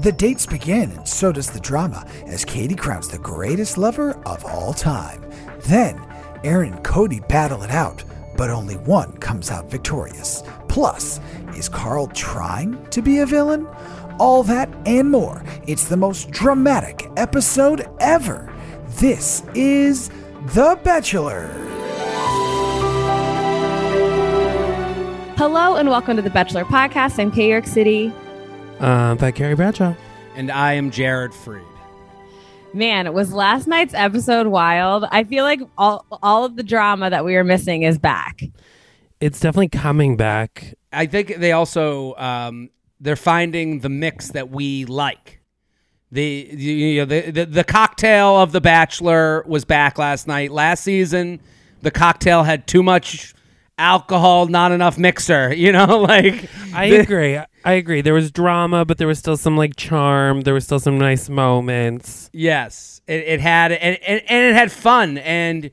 The dates begin, and so does the drama, as Katie crowns the greatest lover of all time. Then, Aaron and Cody battle it out, but only one comes out victorious. Plus, is Carl trying to be a villain? All that and more. It's the most dramatic episode ever. This is The Bachelor. Hello and welcome to the Bachelor Podcast. I'm K York City. Uh, by Carrie Bradshaw. And I am Jared Freid. Man, was last night's episode wild? I feel like all all of the drama that we were missing is back. It's definitely coming back. I think they also um, they're finding the mix that we like. The you know the, the the cocktail of the Bachelor was back last night. Last season, the cocktail had too much alcohol, not enough mixer. You know, like I the- agree. I agree. There was drama, but there was still some like charm. There was still some nice moments. Yes, it, it had and, and and it had fun. And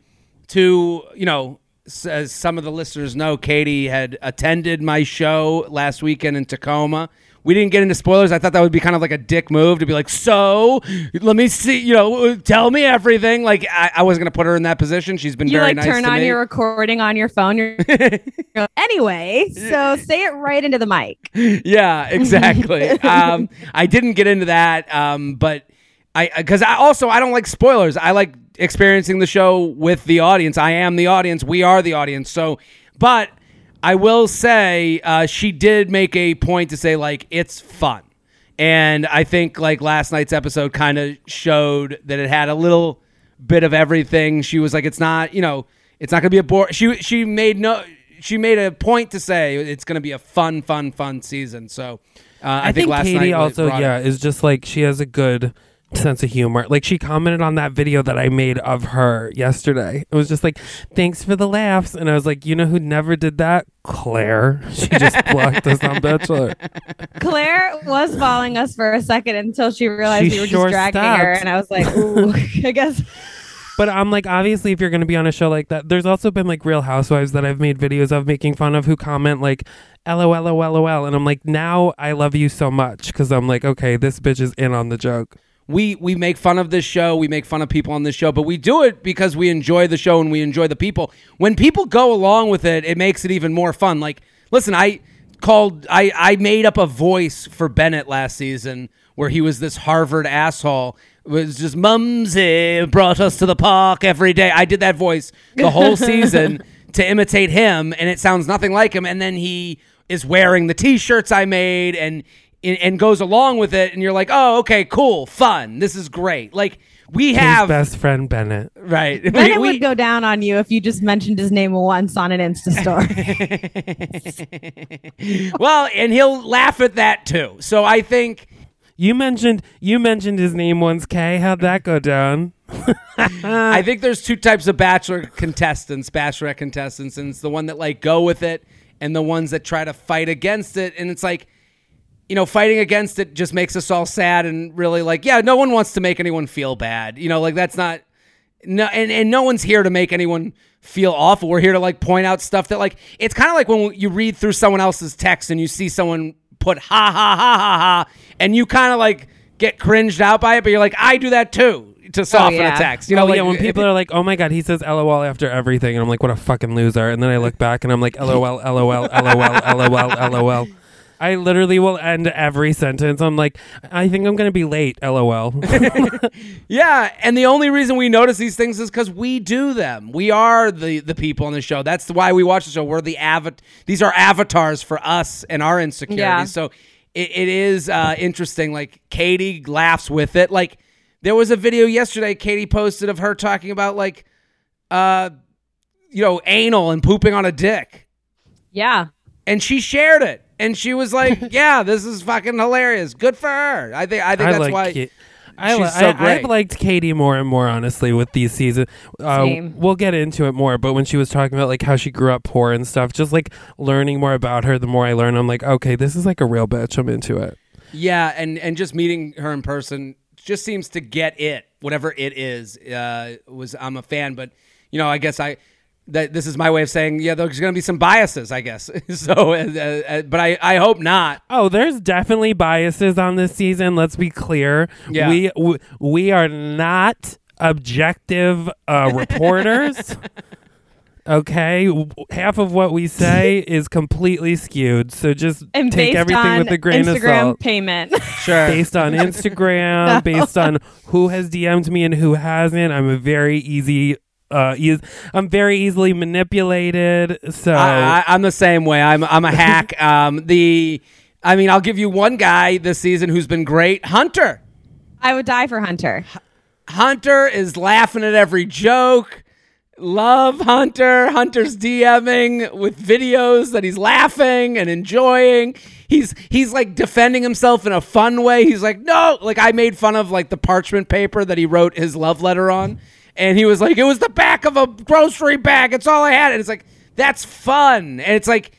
to you know, as some of the listeners know, Katie had attended my show last weekend in Tacoma. We didn't get into spoilers. I thought that would be kind of like a dick move to be like, so let me see, you know, tell me everything. Like I, I wasn't gonna put her in that position. She's been You very like nice turn to on me. your recording on your phone. You're, you're- anyway, so say it right into the mic. yeah, exactly. um, I didn't get into that, um, but I because I also I don't like spoilers. I like experiencing the show with the audience. I am the audience. We are the audience. So, but I will say uh, she did make a point to say like it's fun, and I think like last night's episode kind of showed that it had a little bit of everything. She was like, it's not you know, it's not gonna be a bore. She she made no. She made a point to say it's going to be a fun, fun, fun season. So uh, I, I, think, last Katie night also, yeah, is just like she has a good sense of humor. Like she commented on that video that I made of her yesterday. It was just like, "Thanks for the laughs," and I was like, "You know who never did that? Claire. She just blocked us on Bachelor." Claire was following us for a second until she realized She we were sure just dragging her, and I was like, "Ooh, I guess." But I'm like, obviously, if you're going to be on a show like that, there's also been like Real Housewives that I've made videos of making fun of who comment like, LOL, LOL, LOL. And I'm like, now I love you so much because I'm like, okay, this bitch is in on the joke. We we make fun of this show, we make fun of people on this show, but we do it because we enjoy the show and we enjoy the people. When people go along with it, it makes it even more fun. Like, listen, I called I I made up a voice for Bennett last season where he was this Harvard asshole. It was just Mumsy brought us to the park every day. I did that voice the whole season to imitate him, and it sounds nothing like him. And then he is wearing the T-shirts I made, and and, and goes along with it, and you're like, oh, okay, cool, fun, this is great. Like we His have best friend Bennett. right. We- Bennett we- would go down on you if you just mentioned his name once on an Insta story. well, and he'll laugh at that too. So I think You mentioned you mentioned his name once, Kay. How'd that go down? I think there's two types of bachelor contestants, bachelorette contestants, and it's the one that like go with it and the ones that try to fight against it. And it's like you know, fighting against it just makes us all sad and really like, yeah, no one wants to make anyone feel bad. You know, like that's not no and, and no one's here to make anyone feel awful. We're here to like point out stuff that like it's kind of like when you read through someone else's text and you see someone put ha ha ha ha ha and you kind of like get cringed out by it, but you're like, I do that too to oh, soften yeah. a text. You know, oh, like yeah, when people are like, "Oh my god, he says LOL after everything," and I'm like, "What a fucking loser!" And then I look back and I'm like, "LOL, LOL, LOL, LOL, LOL." I literally will end every sentence. I'm like, I think I'm gonna be late. LOL. Yeah, and the only reason we notice these things is because we do them. We are the the people on the show. That's why we watch the show. We're the avat. These are avatars for us and our insecurities. Yeah. So it, it is uh, interesting. Like Katie laughs with it. Like there was a video yesterday Katie posted of her talking about like, uh, you know, anal and pooping on a dick, Yeah. and she shared it. And she was like, "Yeah, this is fucking hilarious. Good for her." I think. I think that's like why. Ki- I, li- she's so I, great. I've liked Katie more and more, honestly, with these seasons. Uh, we'll get into it more, but when she was talking about like how she grew up poor and stuff, just like learning more about her, the more I learn, I'm like, okay, this is like a real bitch. I'm into it. Yeah, and and just meeting her in person just seems to get it, whatever it is. Uh, was I'm a fan, but you know, I guess I that this is my way of saying yeah, there's going to be some biases, I guess. so, uh, uh, but I I hope not. Oh, there's definitely biases on this season. Let's be clear. Yeah. We we, we are not objective uh, reporters. okay, half of what we say is completely skewed. So just And take everything with a grain Instagram of salt. payment. Sure. Based on Instagram, based on who has DM'd me and who hasn't. I'm a very easy. Uh, eas- I'm very easily manipulated. So I, I, I'm the same way. I'm I'm a hack. um, the I mean, I'll give you one guy this season who's been great, Hunter. I would die for Hunter. Hunter is laughing at every joke. Love Hunter. Hunter's DMing with videos that he's laughing and enjoying. He's he's like defending himself in a fun way. He's like, no, like I made fun of like the parchment paper that he wrote his love letter on. And he was like, it was the back of a grocery bag. It's all I had. And it's like, that's fun. And it's like,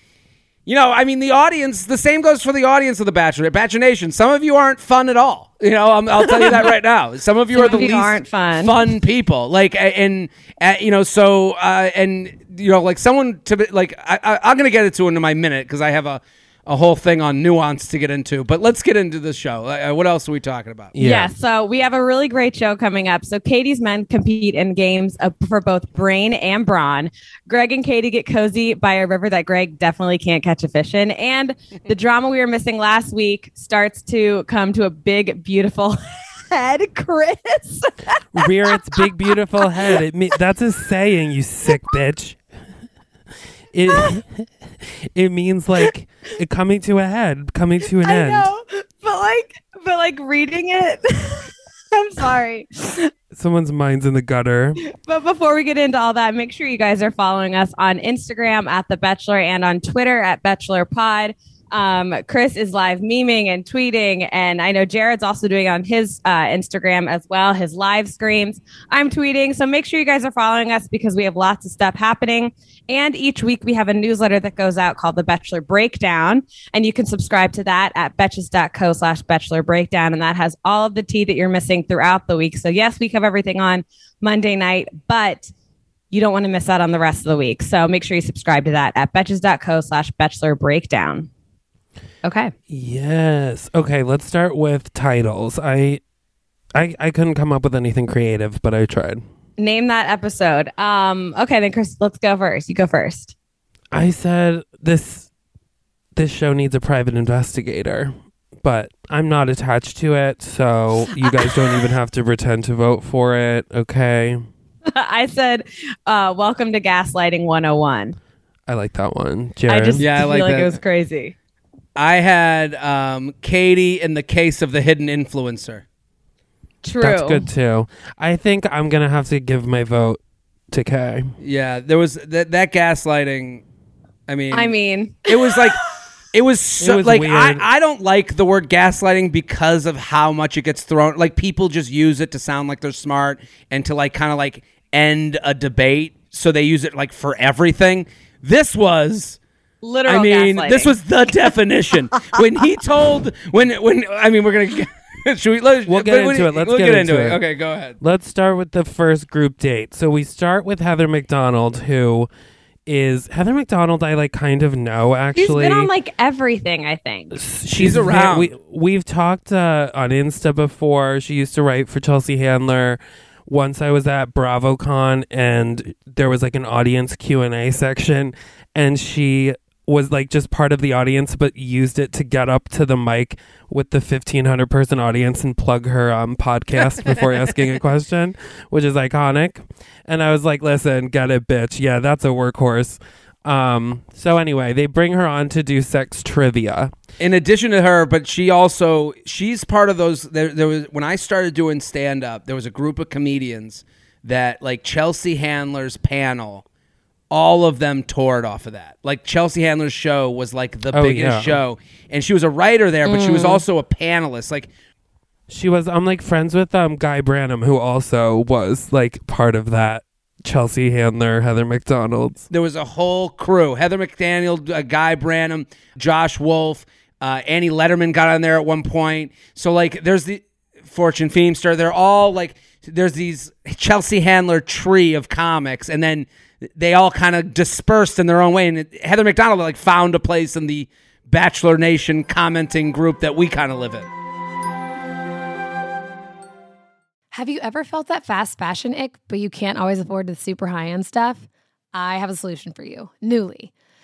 you know, I mean, the audience, the same goes for the audience of The Bachelor, Bachelor Nation. Some of you aren't fun at all. You know, I'm, I'll tell you that right now. Some of you Some are the you least aren't fun. people. Like, and, uh, you know, so, uh, and, you know, like someone to like, I, I, I'm going to get into it in my minute because I have a, a whole thing on nuance to get into. But let's get into the show. Uh, what else are we talking about? Yeah. Yeah. so we have a really great show coming up. So Katie's men compete in games uh, for both brain and brawn. Greg and Katie get cozy by a river that Greg definitely can't catch a fish in. And the drama we were missing last week starts to come to a big, beautiful head, Chris. rear its big beautiful head. It me- that's a saying, you sick bitch. It ah! it means like it coming to a head, coming to an I end. know, but like, but like reading it. I'm sorry. Someone's mind's in the gutter. But before we get into all that, make sure you guys are following us on Instagram at The Bachelor and on Twitter at Bachelor Pod. Um, Chris is live memeing and tweeting, and I know Jared's also doing on his uh, Instagram as well, his live screams. I'm tweeting, so make sure you guys are following us because we have lots of stuff happening. And each week we have a newsletter that goes out called The Bachelor Breakdown, and you can subscribe to that at betches.co slash Bachelor Breakdown, and that has all of the tea that you're missing throughout the week. So yes, we have everything on Monday night, but you don't want to miss out on the rest of the week. So make sure you subscribe to that at betches.co slash bachelor breakdown. Okay. Yes. Okay, let's start with titles. I I I couldn't come up with anything creative, but I tried. Name that episode. Um, okay, then Chris, let's go first. You go first. I said this this show needs a private investigator, but I'm not attached to it, so you guys don't even have to pretend to vote for it, okay? I said, uh, welcome to gaslighting 101. I like that one. Jared. I just Yeah, I feel like like it was crazy. I had um, Katie in the case of the hidden influencer. True. That's good too. I think I'm gonna have to give my vote to Kay. Yeah, there was that that gaslighting. I mean, I mean, it was like it was so was like weird. I, I don't like the word gaslighting because of how much it gets thrown like people just use it to sound like they're smart and to like kind of like end a debate so they use it like for everything this was Literal I mean, this was the definition. when he told, when, when, I mean, we're going to, should we, let, We'll get but when- into it. Let's we'll get get into into it. it. Okay, go ahead. Let's start with the first group date. So we start with Heather McDonald, who is Heather McDonald. I like kind of know actually. She's been on like everything, I think. she's around. around. we we've talked uh, on Insta before. She used to write for Chelsea Handler. Once I was at BravoCon and there was like an audience Q and A section, and she was like just part of the audience, but used it to get up to the mic with the fifteen hundred person audience and plug her um, podcast before asking a question, which is iconic. And I was like, "Listen, get it, bitch. Yeah, that's a workhorse." Um, so anyway, they bring her on to do sex trivia. in addition to her, but she also she's part of those. There, there was when I started doing stand up, there was a group of comedians that like Chelsea Handler's panel. All of them toured off of that. Like Chelsea Handler's show was like the Oh, biggest yeah. show, and she was a writer there, but she was also a panelist. Like She was I'm like friends with um Guy Branum who also was like part of that Chelsea Handler, Heather McDonald's. there was a whole crew: Heather McDaniel, uh, Guy Branum, Josh Wolf, uh, Annie Lederman got on there at one point. So like, there's the Fortune Feimster. They're all like, there's these Chelsea Handler tree of comics, and then they all kind of dispersed in their own way. And it- Heather McDonald like found a place in the Bachelor Nation commenting group that we kind of live in. Have you ever felt that fast fashion ick, but you can't always afford the super high end stuff? I have a solution for you Nuuly.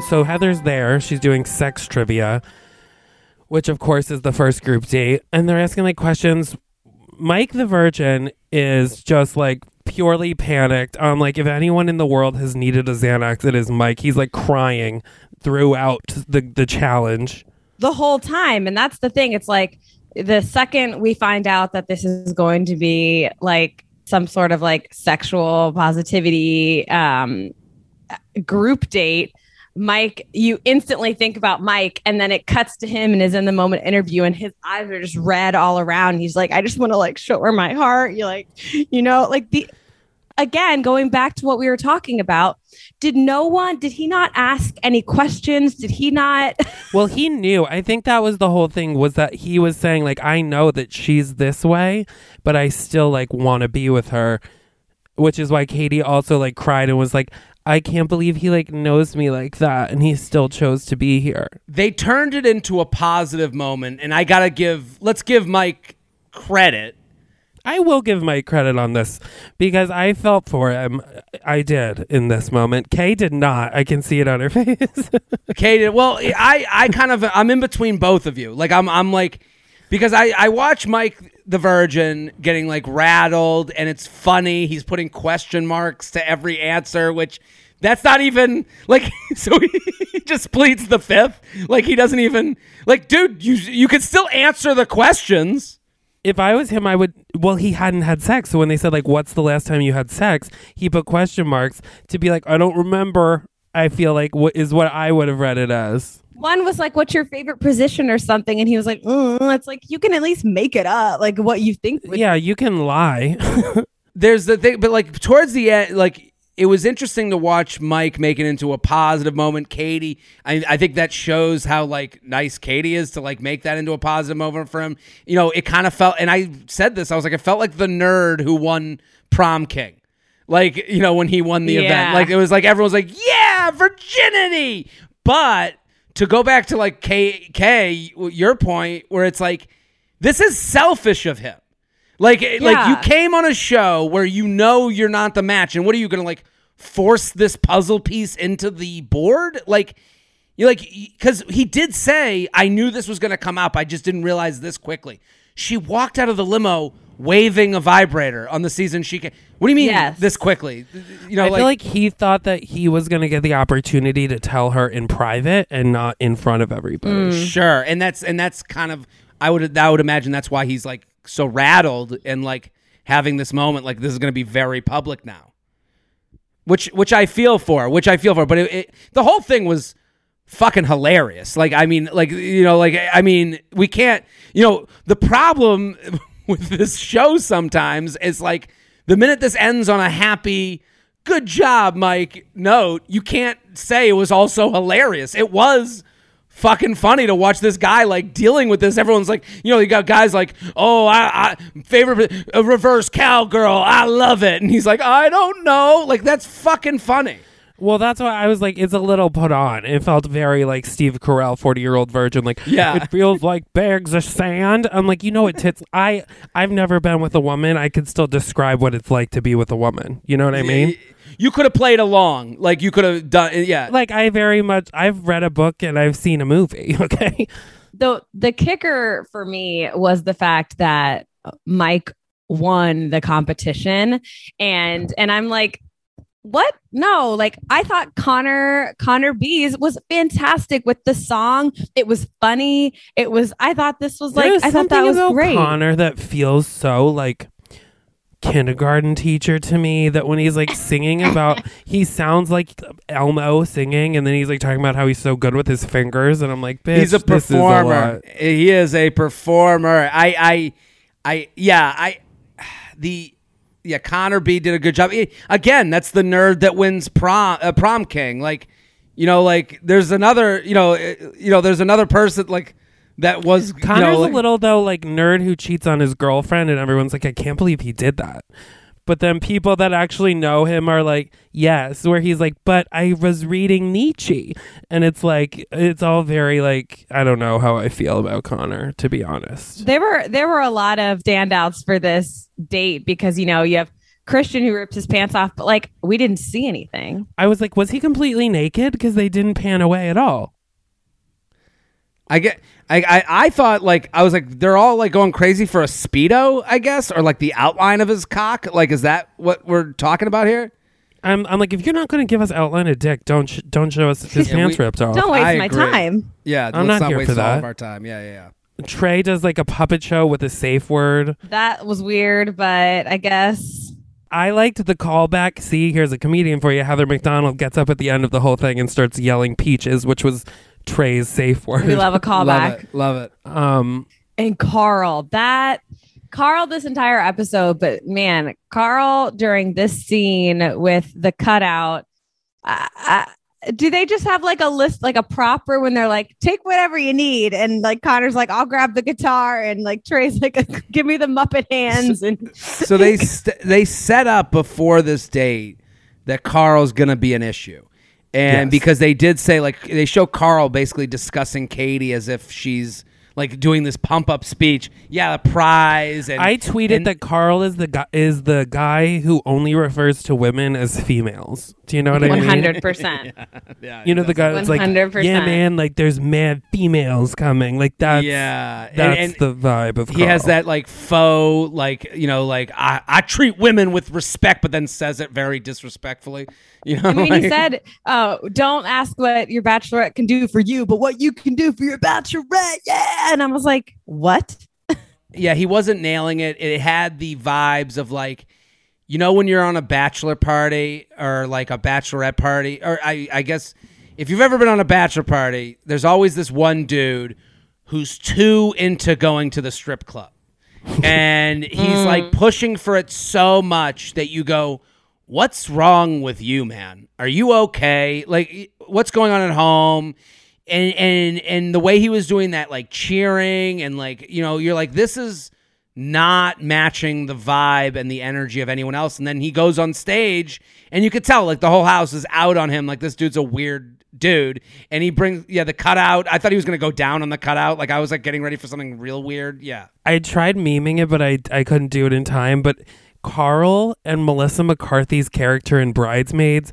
So Heather's there. She's doing sex trivia, which of course is the first group date, and they're asking like questions. Mike the Virgin is just like purely panicked. Um, like if anyone in the world has needed a Xanax, it is Mike. He's like crying throughout the the challenge. the whole time. And that's the thing. It's like the second we find out that this is going to be like some sort of like sexual positivity um, group date, Mike, you instantly think about Mike, and then it cuts to him and is in the moment interview, and his eyes are just red all around. He's like, I just want to like show her my heart. You're like, you know, like the again, going back to what we were talking about, did no one, did he not ask any questions? Did he not? Well, he knew. I think that was the whole thing was that he was saying like I know that she's this way, but I still like want to be with her, which is why Katie also like cried and was like I can't believe he like knows me like that and he still chose to be here. They turned it into a positive moment, and I gotta give. Let's give Mike credit. I will give Mike credit on this because I felt for him. I did in this moment. Kay did not. I can see it on her face. Kay did. well, I, I kind of, I'm in between both of you. Like, I'm, I'm like, because I, I watch Mike the Virgin getting like rattled, and it's funny. He's putting question marks to every answer, which that's not even like. So he just pleads the fifth. Like he doesn't even like, dude. You, you could still answer the questions. if I was him, I would. Well, he hadn't had sex, so when they said like, "What's the last time you had sex?" he put question marks to be like, "I don't remember." I feel like what is what I would have read it as. One was like, "What's your favorite position?" or something, and he was like, mm, "It's like you can at least make it up, like what you think." Would- Yeah, you can lie. there's the thing, but like towards the end, like it was interesting to watch Mike make it into a positive moment. Katie, I, I think that shows how like nice Katie is to like make that into a positive moment for him. You know, it kind of felt, and I said this, I was like, it felt like the nerd who won prom king. Like, you know, when he won the Yeah. event. Like, it was like everyone's like, yeah, virginity. But to go back to like K, K your point, where it's like, this is selfish of him. Like, like you came on a show where you know you're not the match, and what are you gonna like force this puzzle piece into the board? Like, you're like, because he did say, I knew this was gonna come up, I just didn't realize this quickly. She walked out of the limo waving a vibrator on the season she came. What do you mean Yes. this quickly? You know, I like, feel like he thought that he was going to get the opportunity to tell her in private and not in front of everybody. Mm. Sure, and that's and that's kind of I would I would imagine that's why he's like so rattled and like having this moment like this is going to be very public now, which which I feel for, which I feel for, but it, it, the whole thing was fucking hilarious. Like I mean, like you know, like I mean, we can't, you know, the problem with this show sometimes is like the minute this ends on a happy good job mike note you can't say it was also hilarious. It was fucking funny to watch this guy like dealing with this. Everyone's like you know you got guys like oh i, I favorite a reverse cowgirl i love it. And he's like i don't know. Like that's fucking funny Well, that's why I was like, it's a little put on. It felt very like Steve Carell, forty-year-old virgin. Like, Yeah. it feels like bags of sand. I'm like, you know what, tits. I I've never been with a woman. I could still describe what it's like to be with a woman. You know what I mean? you could have played along like you could have done yeah Like, I very much. I've read a book and I've seen a movie. Okay. the the kicker for me was the fact that Mike won the competition and and I'm like what no like I thought Connor Connor Bees was fantastic with the song it was funny it was I thought this was like There's I thought that was about great Connor that feels so like kindergarten teacher to me that when he's like singing about he sounds like Elmo singing and then he's like talking about how he's so good with his fingers and I'm like bitch, he's a this is performer. lot. he is a performer. I, I, I, yeah, I, the, yeah, Connor B did a good job. Again, that's the nerd that wins prom, uh, prom king. Like, you know, like there's another, you know, eh, you know, there's another person like that was you Connor's know, like- a little though like nerd who cheats on his girlfriend and everyone's like I can't believe he did that. But then people that actually know him are like, yes, where he's like, but I was reading Nietzsche. And it's like, it's all very like, I don't know how I feel about Connor, to be honest. there were there were a lot of standouts for this date because you know you have Christian who rips his pants off but like we didn't see anything I was like, was he completely naked? Because they didn't pan away at all. I get. I, I I thought like I was like they're all like going crazy for a speedo I guess or like the outline of his cock like is that what we're talking about here? I'm, I'm like, if you're not going to give us outline of dick, don't sh- don't show us his pants we- ripped off. don't waste I my agree. time Yeah, I'm let's not here waste for all that. of our time. Yeah, yeah, yeah. Trey does like a puppet show with a safe word. that was weird but I guess I liked the callback. See, here's a comedian for you. Heather McDonald gets up at the end of the whole thing and starts yelling peaches, which was Trey's safe word. we love a Love callback it. Love it. um, and Carl that Carl this entire episode but man Carl during this scene with the cutout I, I, do they just have like a list like a proper when they're like take whatever you need and like Connor's like I'll grab the guitar and like Trey's like give me the Muppet hands and So they st- they set up before this date that Carl's gonna be an issue, and Yes. because they did say like they show Carl basically discussing Katie as if she's like doing this pump up speech. Yeah, the prize. And I tweeted and- that Carl is the guy is the guy who only refers to women as females. Do you know what I mean? hundred percent Yeah, You know the guy that's like, 100%. yeah, man, like there's mad females coming. Like that's yeah, that's and, the vibe of. he has that like faux like you know like I, I treat women with respect, but then says it very disrespectfully. You know, I mean, he said, "Oh, don't ask what your bachelorette can do for you, but what you can do for your bachelorette." Yeah, and I was like, "What?" yeah, he wasn't nailing it. It had the vibes of like, you know, when you're on a bachelor party or like a bachelorette party, or I, I guess if you've ever been on a bachelor party, there's always this one dude who's too into going to the strip club. And he's like mm. pushing for it so much that you go, what's wrong with you, man? Are you okay? Like, what's going on at home? And and and the way he was doing that, like cheering and like you know, you're like, this is not matching the vibe and the energy of anyone else. And then he goes on stage, and you could tell like the whole house is out on him. Like this dude's a weird dude, and he brings yeah the cutout. I thought he was gonna go down on the cutout. Like I was like getting ready for something real weird. Yeah. I tried memeing it, but I I couldn't do it in time. But Carl and Melissa McCarthy's character in Bridesmaids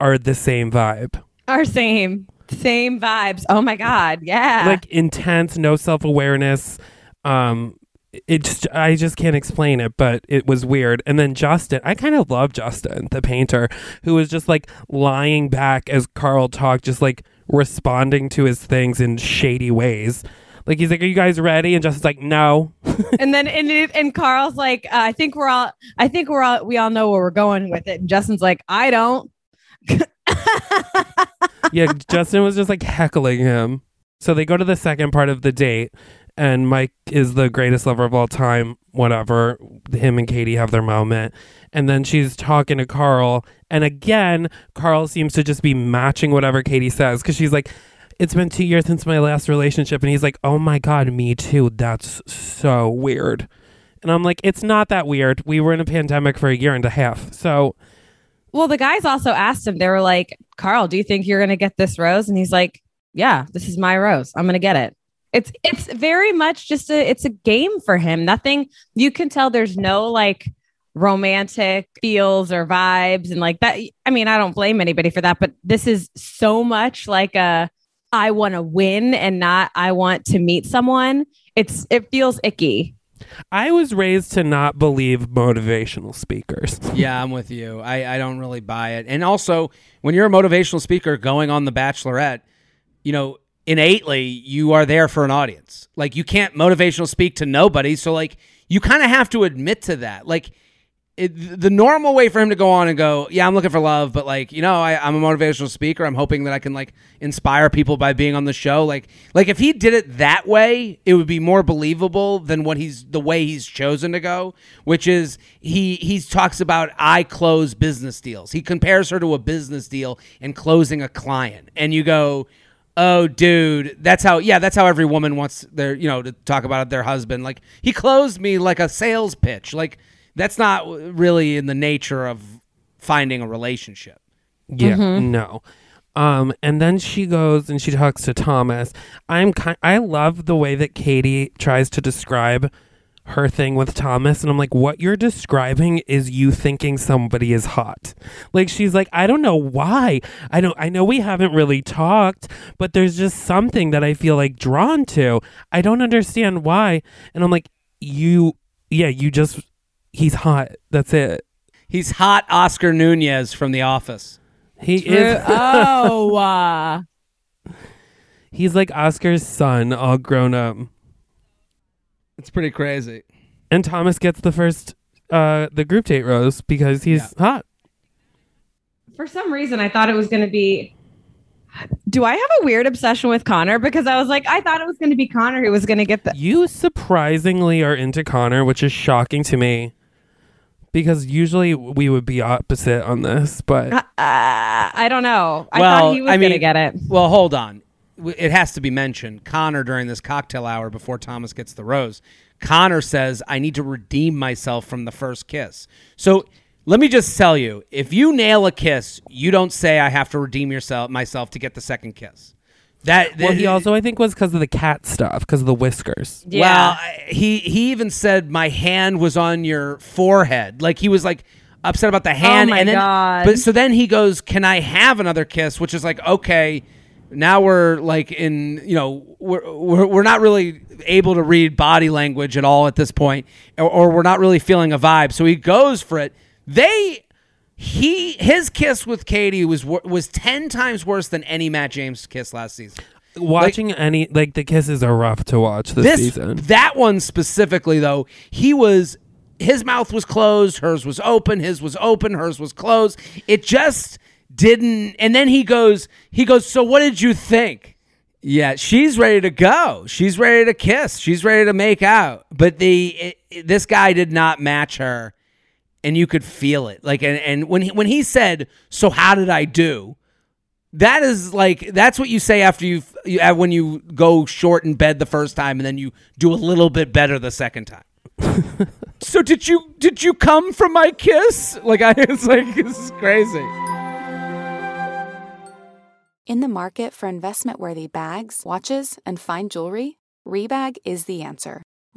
are the same vibe. Our same, same vibes. Oh my god, yeah. Like intense, no self awareness. Um, it just I just can't explain it, but it was weird. And then Justin, I kind of love Justin, the painter, who was just like lying back as Carl talked, just like responding to his things in shady ways. Like he's like, "Are you guys ready?" And Justin's like, "No." and then and and Carl's like, uh, I think we're all, I think we're all, we all know where we're going with it. And Justin's like, I don't. yeah, Justin was just like heckling him. So they go to the second part of the date, and Mike is the greatest lover of all time, whatever. Him and Katie have their moment. And then she's talking to Carl. And again, Carl seems to just be matching whatever Katie says because she's like, it's been two years since my last relationship. And he's like, oh my God, me too. That's so weird. And I'm like, it's not that weird. We were in a pandemic for a year and a half. So Well, the guys also asked him. They were like, "Carl, do you think you're going to get this rose?" And he's like, "Yeah, this is my rose. I'm going to get it." It's it's very much just a it's a game for him. Nothing you can tell. There's no like romantic feels or vibes and like that. I mean, I don't blame anybody for that, but this is so much like a I want to win and not I want to meet someone. It's it feels icky. I was raised to not believe motivational speakers. Yeah, I'm with you. I, I don't really buy it. And also, when you're a motivational speaker going on The Bachelorette, you know, innately you are there for an audience. Like you can't motivational speak to nobody. So like you kind of have to admit to that. Like it, the normal way for him to go on and go, yeah, I'm looking for love, but like you know, I, I'm a motivational speaker. I'm hoping that I can like inspire people by being on the show. Like like if he did it that way, it would be more believable than what he's the way he's chosen to go, which is he he talks about I close business deals. He compares her to a business deal and closing a client, and you go oh dude that's how yeah that's how every woman wants their you know to talk about their husband like he closed me like a sales pitch like that's not really in the nature of finding a relationship Yeah, no. Um, and then she goes and she talks to Thomas. I'm kind. I love the way that Katie tries to describe her thing with Thomas, and I'm like, what you're describing is you thinking somebody is hot. Like she's like, I don't know why. I don't. I know we haven't really talked, but there's just something that I feel like drawn to. I don't understand why. And I'm like, you. Yeah, you just. He's hot. That's it. he's hot oscar nunez from the office He is. oh, uh, He's like Oscar's son, all grown up. it's pretty crazy And Thomas gets the first, uh, the group date rose because he's hot. for some reason I thought it was going to be. Do I have a weird obsession with Connor? Because I was like, I thought it was going to be Connor who was going to get the. You surprisingly are into Connor, which is shocking to me. Because usually we would be opposite on this, but Uh, I don't know. I Well, thought he was I going to mean- get it. Well, hold on. It has to be mentioned. Connor, during this cocktail hour before Thomas gets the rose, Connor says, I need to redeem myself from the first kiss. So let me just tell you if you nail a kiss, you don't say, I have to redeem yourself myself to get the second kiss. That, well, he also I think was because of the cat stuff, because of the whiskers. Yeah. Well, I- he he even said my hand was on your forehead. Like he was like upset about the oh hand. Oh my and then, God. But so then he goes, "Can I have another kiss?" Which is like, okay, now we're like in you know we're we're, we're not really able to read body language at all at this point, or, or we're not really feeling a vibe. So he goes for it. They. He his kiss with Katie was was ten times worse than any Matt James kiss last season. Watching any like the kisses are rough to watch this, this season. that one specifically though he was his mouth was closed hers was open his was open hers was closed. It just didn't and then he goes he goes so what did you think? Yeah she's ready to go. She's ready to kiss. She's ready to make out. But the it- this guy did not match her and you could feel it. Like, and, and when he, when he said, "So how did I do?" That is like that's what you say after you've, you uh, when you go short in bed the first time and then you do a little bit better the second time. so did you did you come from my kiss? Like I it's like this is crazy. In the market for investment worthy bags, watches, and fine jewelry, Rebag is the answer.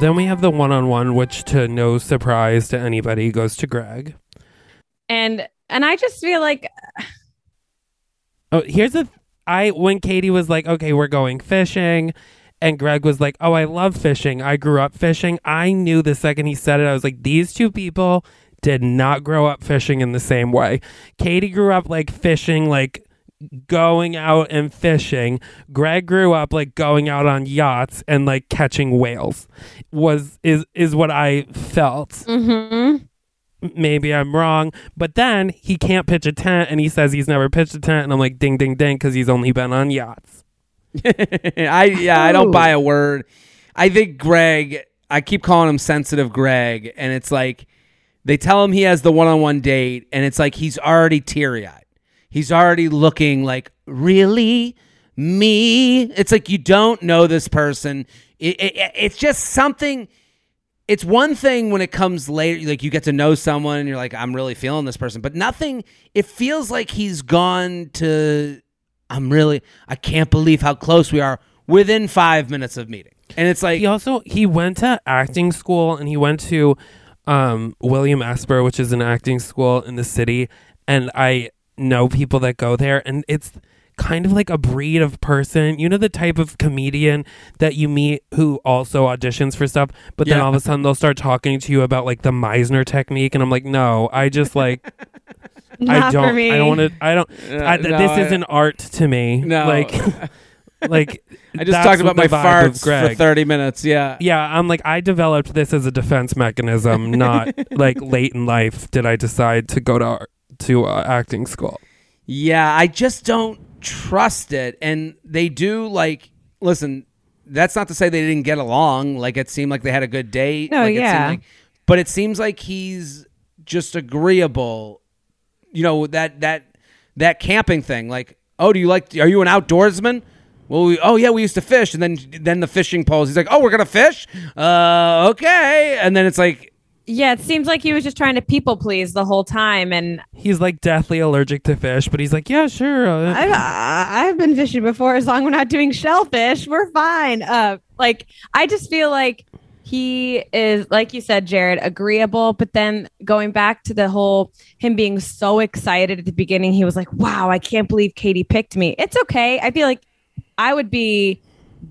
Then we have the one on one, which to no surprise to anybody goes to Greg. And and I just feel like Oh, here's the I when Katie was like, "Okay, we're going fishing." And Greg was like, "Oh, I love fishing. I grew up fishing." I knew the second he said it, I was like, "These two people did not grow up fishing in the same way." Katie grew up like fishing like going out and fishing. Greg grew up like going out on yachts and like catching whales. Was is is what I felt. mhm. Maybe I'm wrong, but then he can't pitch a tent and he says he's never pitched a tent and I'm like ding ding ding cuz he's only been on yachts. I yeah, I don't buy a word. I think Greg. I keep calling him sensitive Greg, and it's like they tell him he has the one-on-one date, and it's like he's already teary-eyed. He's already looking like really me. It's like you don't know this person. It, it, it's just something. It's one thing when it comes later, like you get to know someone and you're like, I'm really feeling this person, but nothing. It feels like he's gone to I'm really I can't believe how close we are within five minutes of meeting. And it's like He also he went to acting school and he went to um, William Esper, which is an acting school in the city, and I know people that go there, and it's kind of like a breed of person. You know the type of comedian that you meet who also auditions for stuff, but then Yeah. all of a sudden they'll start talking to you about like the Meisner technique, and I'm like, no, I just like I Not don't for me. I don't want to I don't uh, I, no, this I- isn't art to me. No. like like I just that's talked about what my the vibe of farts for Greg. thirty minutes. Yeah. Yeah, I'm like I developed this as a defense mechanism, not like late in life did I decide to go to art- to uh, acting school. Yeah, I just don't trust it. And they do like listen, that's not to say they didn't get along. Like it seemed like they had a good date. No, like, it yeah. like- but it seems like he's just agreeable. You know, that that that camping thing. Like, oh, do you like are you an outdoorsman? Well, we, oh yeah, we used to fish, and then then the fishing poles. He's like, oh, we're gonna fish. Uh, okay, and then it's like, Yeah, it seems like he was just trying to people please the whole time and He's like deathly allergic to fish, but he's like, yeah, sure. uh, I've, I've been fishing before. As long as we're not doing shellfish, we're fine. Uh, like I just feel like he is, like you said, Jared, agreeable. But then going back to the whole him being so excited at the beginning, he was like, "Wow, I can't believe Katie picked me." It's okay. I feel like I would be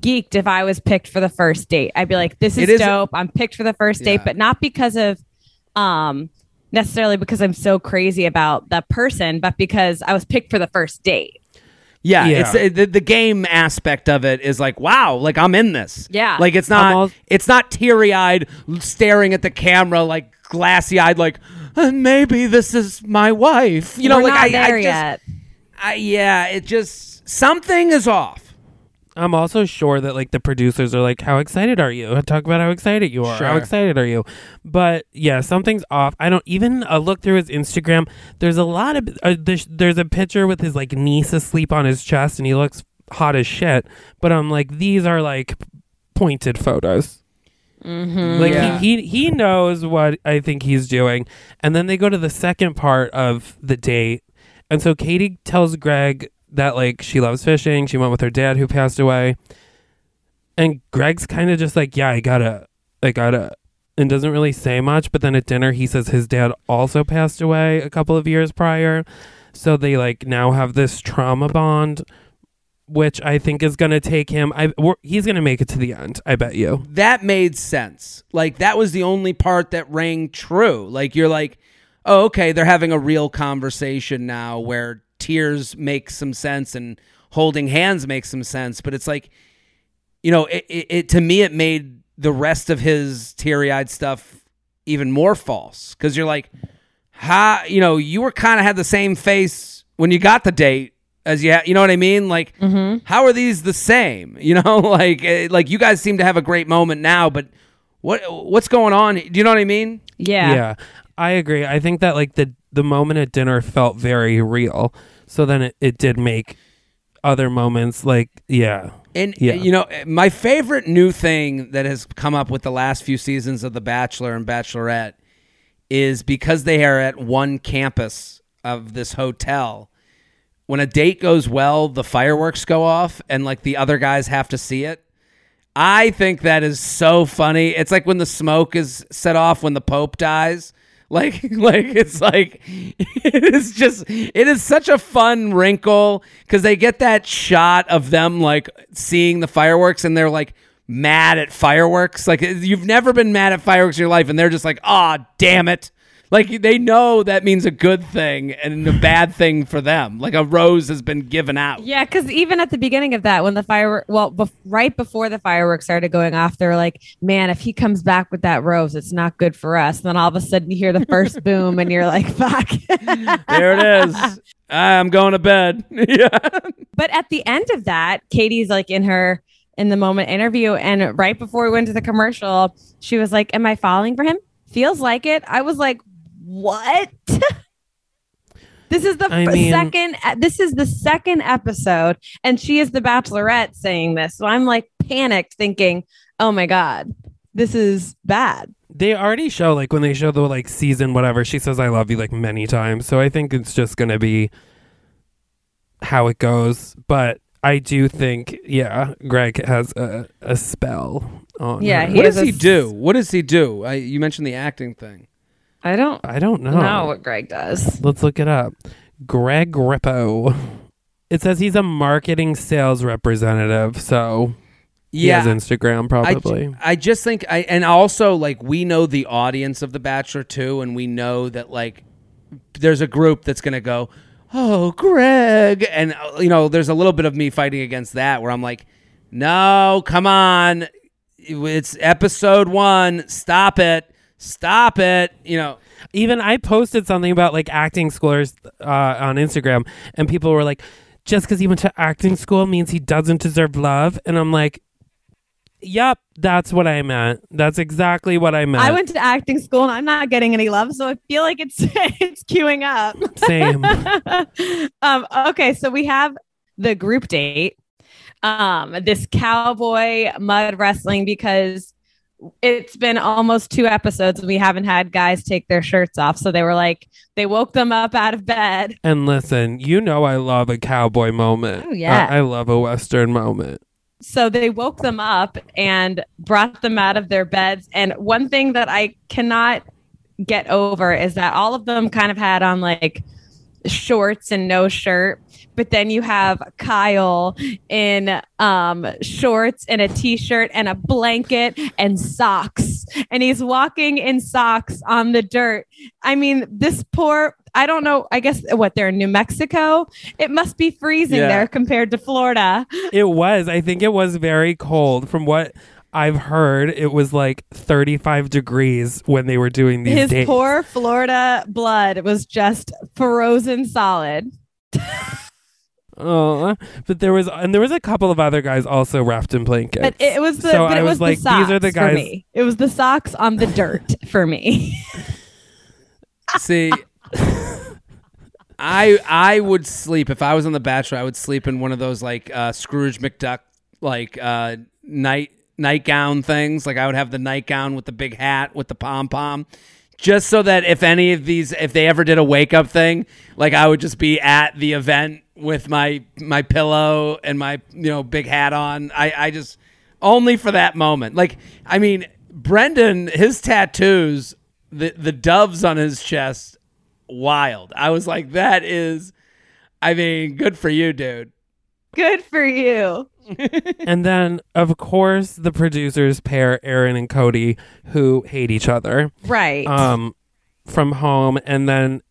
geeked if I was picked for the first date. I'd be like, "This is, It is- dope. I'm picked for the first date," but not because of um necessarily because I'm so crazy about that person, but because I was picked for the first date. Yeah, Yeah. it's uh, the, the game aspect of it is like wow, like I'm in this. Yeah. like it's not I'm it's not teary eyed staring at the camera like glassy eyed like "Uh, maybe this is my wife. You know, We're like not I, there I just, yet. I, yeah, it just something is off. I'm also sure that like the producers are like, "How excited are you? Talk about how excited you are. How excited are you?" But yeah, something's off. I don't even uh, look through his Instagram. There's a lot of uh, there's, there's a picture with his like niece asleep on his chest, and he looks hot as shit. But I'm like, these are like pointed photos. Like Yeah. he, he he knows what I think he's doing. And then they go to the second part of the date. And so Katie tells Greg that like she loves fishing. She went with her dad who passed away. And Greg's kind of just like, yeah, I gotta, I gotta, and doesn't really say much. But then at dinner, he says his dad also passed away a couple of years prior. So they like now have this trauma bond, which I think is gonna take him. I he's gonna make it to the end. I bet you. that made sense. Like that was the only part that rang true. Like you're like, oh, okay, they're having a real conversation now where tears make some sense and holding hands makes some sense. But it's like, you know, it, it, it to me it made the rest of his teary eyed stuff even more false because you're like, how you know you were kind of had the same face when you got the date as you ha- you know what I mean like how are these the same you know like eh, like you guys seem to have a great moment now but what what's going on do you know what I mean Yeah. Yeah. I agree. I think that like the the moment at dinner felt very real. So then it, it did make other moments like yeah. And Yeah. you know, my favorite new thing that has come up with the last few seasons of The Bachelor and Bachelorette is because they are at one campus of this hotel. When a date goes well, the fireworks go off and like the other guys have to see it. I think that is so funny. It's like when the smoke is set off when the Pope dies. Like, like it's like it is just it is such a fun wrinkle because they get that shot of them like seeing the fireworks and they're like mad at fireworks. Like you've never been mad at fireworks in your life, and they're just like, ah, damn it. Like they know that means a good thing and a bad thing for them. Like a rose has been given out. Yeah, because even at the beginning of that, when the firework, well, bef- right before the fireworks started going off, they're like, "Man, if he comes back with that rose, it's not good for us." And then all of a sudden, you hear the first boom, and you're like, "Fuck." There it is. I'm going to bed. yeah. but at the end of that, Katie's like in her in the moment interview, and right before we went to the commercial, she was like, "Am I falling for him? Feels like it." I was like, "What?" This is the I f- mean- second. This is the second episode, and she is the Bachelorette saying this. So I'm like panicked, thinking, "Oh my god, this is bad." They already show like when they show the like season whatever, she says I love you like many times. So I think it's just gonna be how it goes. But I do think, yeah, Greg has a, a spell on Yeah, her. he What has does he do? What does he do? I, you mentioned the acting thing. I don't I don't know. know what Greg does. Let's look it up. Greg Grippi. It says he's a marketing sales representative, so he Yeah. has Instagram probably. I just think I and also like we know the audience of The Bachelor too, and we know that like there's a group that's gonna go, oh Greg, and uh, you know there's a little bit of me fighting against that where I'm like, no, come on, it's episode one, stop it, stop it, you know. Even I posted something about like acting scores uh, on Instagram, and people were like, "Just because he went to acting school means he doesn't deserve love," and I'm like, "Yep, that's what I meant. That's exactly what I meant." I went to acting school and I'm not getting any love, so I feel like it's it's queuing up. Same. um, okay, so we have the group date. Um, this cowboy mud wrestling because it's been almost two episodes and we haven't had guys take their shirts off. So they were like, they woke them up out of bed. And listen, you know I love a cowboy moment. Oh, yeah. I, I love a western moment. So they woke them up and brought them out of their beds. And one thing that I cannot get over is that all of them kind of had on like shorts and no shirt. But then you have Kyle in um, shorts and a t-shirt and a blanket and socks, and he's walking in socks on the dirt. I mean, this poor. I don't know. I guess what they're in New Mexico. It must be freezing Yeah. there compared to Florida. It was. I think it was very cold. From what I've heard, it was like 35 degrees when they were doing these His dates. poor Florida blood was just frozen solid. Oh, but there was, and there was a couple of other guys also wrapped in blankets. But it was the So but I was was, like, the socks these are the for guys- me. It was the socks on the dirt for me. See, I I would sleep if I was on The Bachelor. I would sleep in one of those like uh, Scrooge McDuck like uh, night nightgown things. Like I would have the nightgown with the big hat with the pom pom, just so that if any of these, if they ever did a wake up thing, like I would just be at the event with my my pillow and my you know big hat on. I I just only for that moment. Like I mean, Brendan, his tattoos, the the doves on his chest, wild. I was like, that is, I mean, good for you, dude. Good for you. and then, of course, the producers pair Aaron and Cody, who hate each other, Right. um, from home, and then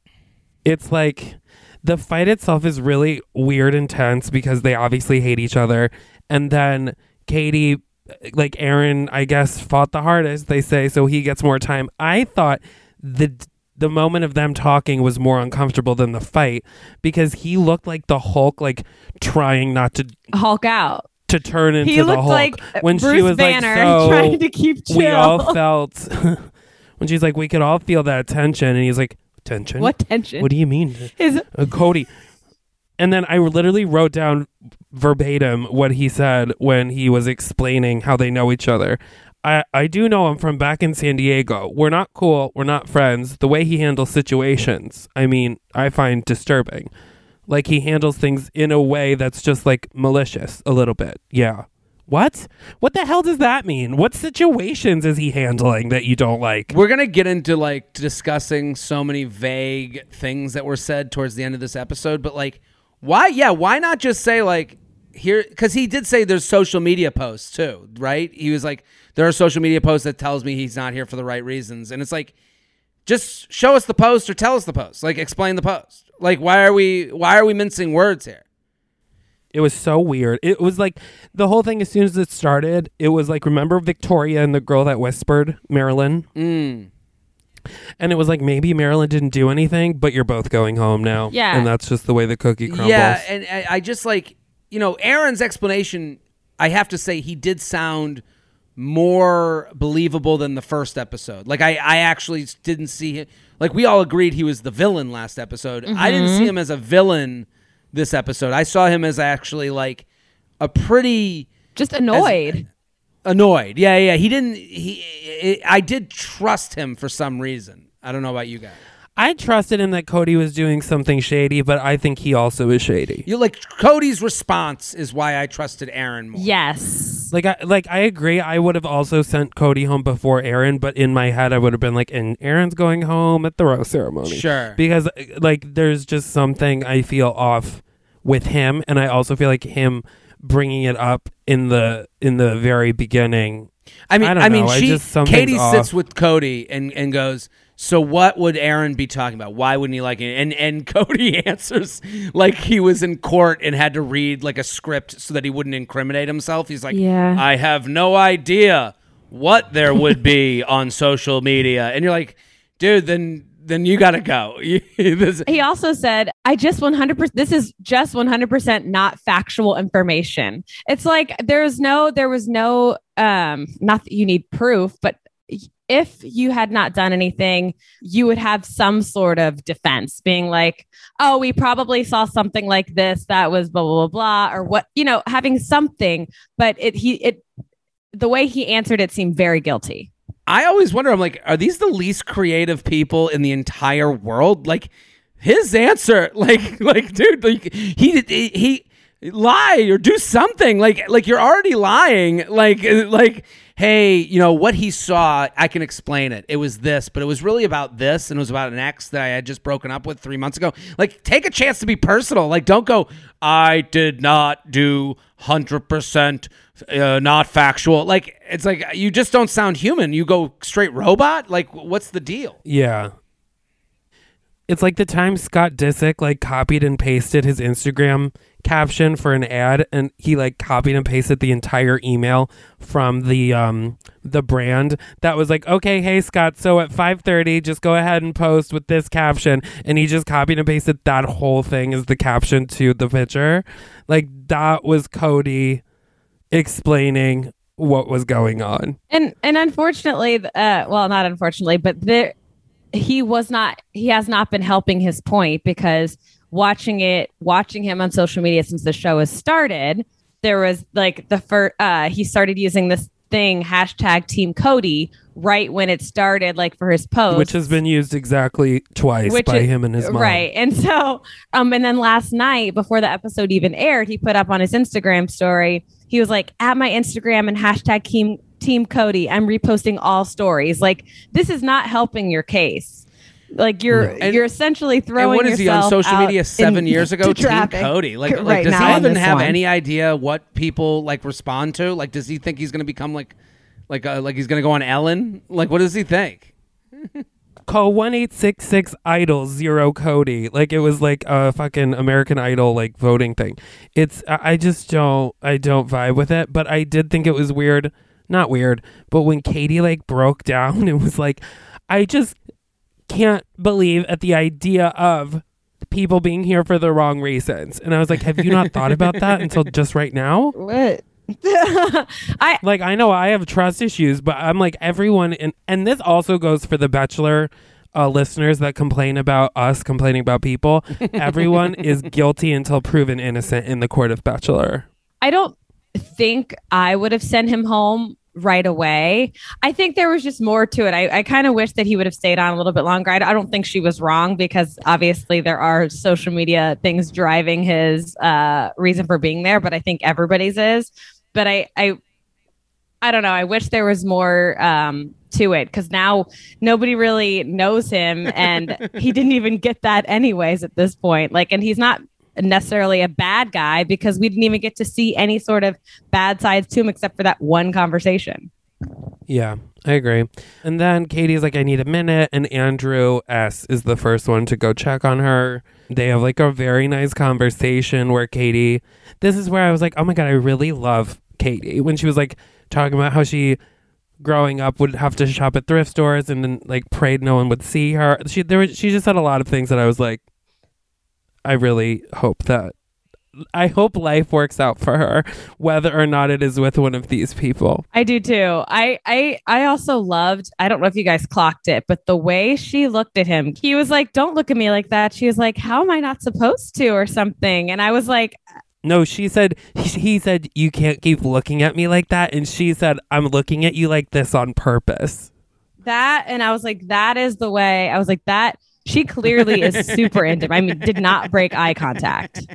it's like the fight itself is really weird and tense because they obviously hate each other, and then Katie, like Aaron, I guess fought the hardest. They say so he gets more time. I thought the the moment of them talking was more uncomfortable than the fight because he looked like the Hulk, like trying not to Hulk out. to turn into He the looked Hulk like when Bruce she was Banner like so trying to keep chill. we all felt when she's like we could all feel that tension and he's like tension What tension? what do you mean His uh, Cody and then I literally wrote down verbatim what he said when he was explaining how they know each other I, I do know him from back in San Diego. We're not cool. We're not friends. The way he handles situations, I mean, I find disturbing. Like he handles things in a way that's just like malicious a little bit. Yeah. What? What the hell does that mean? What situations is he handling that you don't like? We're gonna get into like discussing so many vague things that were said towards the end of this episode, but like, why? Yeah, why not just say like here? Because he did say there's social media posts too, right? He was like, there are social media posts that tells me he's not here for the right reasons, and it's like, just show us the post or tell us the post, like explain the post. Like, why are we why are we mincing words here? It was so weird. It was like the whole thing as soon as it started, it was like remember Victoria and the girl that whispered, Marylynn? Mm. And it was like maybe Marylynn didn't do anything, but you're both going home now. Yeah. And that's just the way the cookie crumbles. Yeah, and I, I just like you know Aaron's explanation. I have to say he did sound more believable than the first episode. Like I, I actually didn't see him. Like we all agreed he was the villain last episode. I didn't see mm-hmm. him as a villain this episode. I saw him as actually like a pretty just annoyed. annoyed. Yeah, yeah. He didn't. He. I did trust him for some reason. I don't know about you guys. I trusted him that Cody was doing something shady, but I think he also is shady. You like Cody's response is why I trusted Aaron more. yes. Like I like I agree. I would have also sent Cody home before Aaron, but in my head I would have been like, and Aaron's going home at the rose ceremony. Sure. Because like there's just something I feel off with him, and I also feel like him bringing it up in the in the very beginning. I mean, I I, don't mean, know. I she just- something's Katie sits with Cody and and goes. So what would Aaron be talking about? Why wouldn't he like it? And and Cody answers like he was in court and had to read like a script so that he wouldn't incriminate himself. He's like, Yeah. I have no idea what there would be on social media. And you're like, dude, then then you got to go. He also said, I just 100%, this is just 100% not factual information. It's like there's no, there was no, um, not that you need proof, but if you had not done anything, you would have some sort of defense being like, oh, we probably saw something like this that was blah, blah, blah, blah, or what, you know, having something. But it, he, it, the way he answered it seemed very guilty. I always wonder. I'm like, are these the least creative people in the entire world? Like, his answer, like, like, dude, like he he, he lie or do something. Like, like you're already lying. Like, like, hey, you know what he saw? I can explain it. It was this, but it was really about this, and it was about an ex that I had just broken up with three months ago. Like, take a chance to be personal. Like, don't go. I did not do hundred percent uh, not factual. Like it's like you just don't sound human. You go straight robot. Like what's the deal? Yeah. It's like the time Scott Disick like copied and pasted his Instagram caption for an ad and he like copied and pasted the entire email from the um the brand that was like okay hey Scott so at 5:30 just go ahead and post with this caption. And he just copied and pasted that whole thing as the caption to the picture. Like that was Cody explaining what was going on. And and unfortunately uh well not unfortunately but there he was not he has not been helping his point because watching it watching him on social media since the show has started there was like the first uh he started using this thing hashtag Team Cody right when it started, like for his post, Which has been used exactly twice Which by is- him and his mom. Right. And so, um, and then last night before the episode even aired, he put up on his Instagram story, he was like, at my Instagram and hashtag team, team Cody, I'm reposting all stories. Like, this is not helping your case. Like you're And- you're essentially throwing and what is he on yourself social out media seven in- years ago? Team traffic. Cody. Like, like Right does now he even have one. any idea what people like respond to? Like, does he think he's going to become like, like, uh, like he's going to go on Ellen? Like, what does he think? Call one eight six six idol zero Cody. Like it was like a fucking American Idol like voting thing. It's I I just don't I don't vibe with it. But I did think it was weird. Not weird, but when Katie like broke down and was like, I just can't believe at the idea of people being here for the wrong reasons. And I was like, have you not thought about that until just right now? What? I like I know I have trust issues, but I'm like everyone in and this also goes for the bachelor uh, listeners that complain about us complaining about people. Everyone is guilty until proven innocent in the court of bachelor. I don't think I would have sent him home right away. I think there was just more to it. I, I kind of wish that he would have stayed on a little bit longer. I, I don't think she was wrong because obviously there are social media things driving his uh, reason for being there, but I think everybody's is. But I, I, I don't know. I wish there was more um, to it because now nobody really knows him, and he didn't even get that anyways at this point. Like, and he's not necessarily a bad guy because we didn't even get to see any sort of bad sides to him except for that one conversation. Yeah, I agree. And then Katie's like, I need a minute. And Andrew S is the first one to go check on her. They have like a very nice conversation where Katie, this is where I was like, oh my God, I really love Katie. When she was like talking about how she growing up would have to shop at thrift stores and then like prayed no one would see her. She there was, she just said a lot of things that I was like, I really hope that I hope life works out for her, whether or not it is with one of these people. I do too. I I I also loved, I don't know if you guys clocked it, but the way she looked at him. He was like, "Don't look at me like that." She was like, "How am I not supposed to?" or something. And I was like, No, she said he- he said you can't keep looking at me like that and she said I'm looking at you like this on purpose. that and I was like, "That is the way." I was like, "That she clearly is super into him." I mean, did not break eye contact.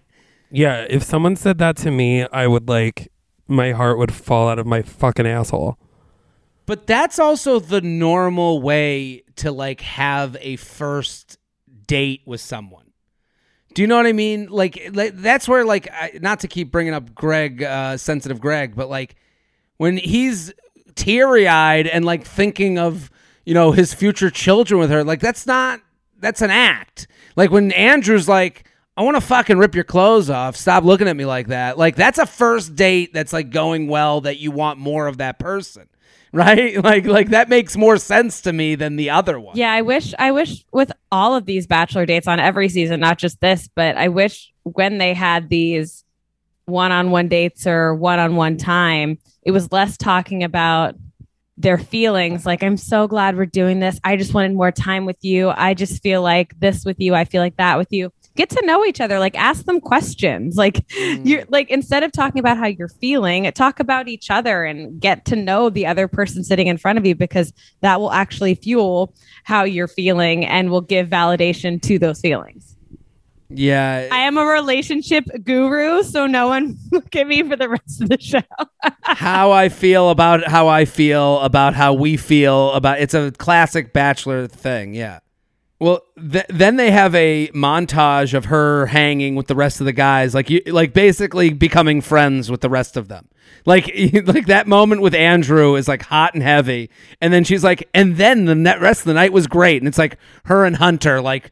Yeah, if someone said that to me, I would like my heart would fall out of my fucking asshole. But that's also the normal way to like have a first date with someone. Do you know what I mean? Like, like that's where like I, not to keep bringing up Greg, uh, sensitive Greg, but like when he's teary eyed and like thinking of you know his future children with her, like that's not that's an act. Like when Andrew's like. I want to fucking rip your clothes off. Stop looking at me like that. Like that's a first date that's like going well that you want more of that person. Right? Like like that makes more sense to me than the other one. Yeah, I wish I wish with all of these bachelor dates on every season, not just this, but I wish when they had these one-on-one dates or one-on-one time, it was less talking about their feelings like I'm so glad we're doing this. I just wanted more time with you. I just feel like this with you. I feel like that with you. Get to know each other. Like ask them questions. Like mm. you're like instead of talking about how you're feeling, talk about each other and get to know the other person sitting in front of you because that will actually fuel how you're feeling and will give validation to those feelings. Yeah. I am a relationship guru, so no one look at me for the rest of the show. how I feel about how I feel about how we feel about it's a classic bachelor thing. Yeah. Well, th- then they have a montage of her hanging with the rest of the guys, like you, like basically becoming friends with the rest of them. Like, like that moment with Andrew is like hot and heavy, and then she's like, and then the rest of the night was great, and it's like her and Hunter like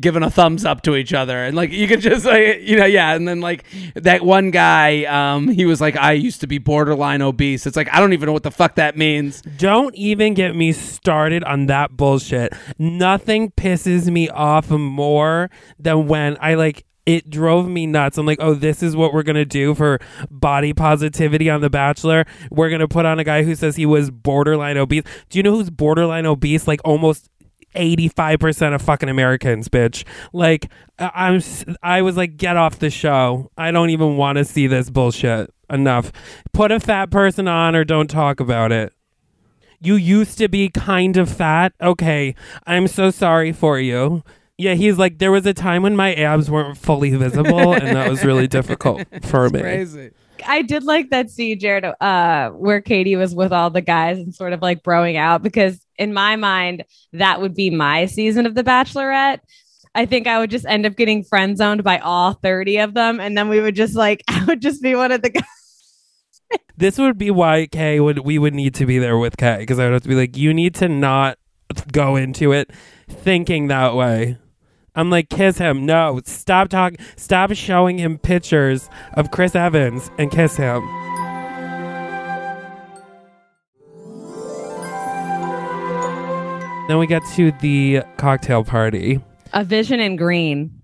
giving a thumbs up to each other and like you could just like you know yeah and then like that one guy um he was like i used to be borderline obese it's like i don't even know what the fuck that means Don't even get me started on that bullshit. Nothing pisses me off more than when I like it drove me nuts. I'm like, oh, this is what we're gonna do for body positivity on The Bachelor. We're gonna put on a guy who says he was borderline obese. Do you know who's borderline obese? Like almost 85% of fucking Americans, bitch. Like I- I'm I was like get off the show. I don't even want to see this bullshit. Enough. Put a fat person on or don't talk about it. You used to be kind of fat. Okay. I'm so sorry for you. Yeah, he's like there was a time when my abs weren't fully visible and that was really difficult for me. Crazy. I did like that scene, Jared, uh, where Katie was with all the guys and sort of like broing out because in my mind, that would be my season of The Bachelorette. I think I would just end up getting friend zoned by all 30 of them. And then we would just like, I would just be one of the guys. This would be why Kay would we would need to be there with Kay because I would have to be like, you need to not go into it thinking that way. I'm like, kiss him. No, stop talking. Stop showing him pictures of Chris Evans and kiss him. Then we get to the cocktail party. A vision in green.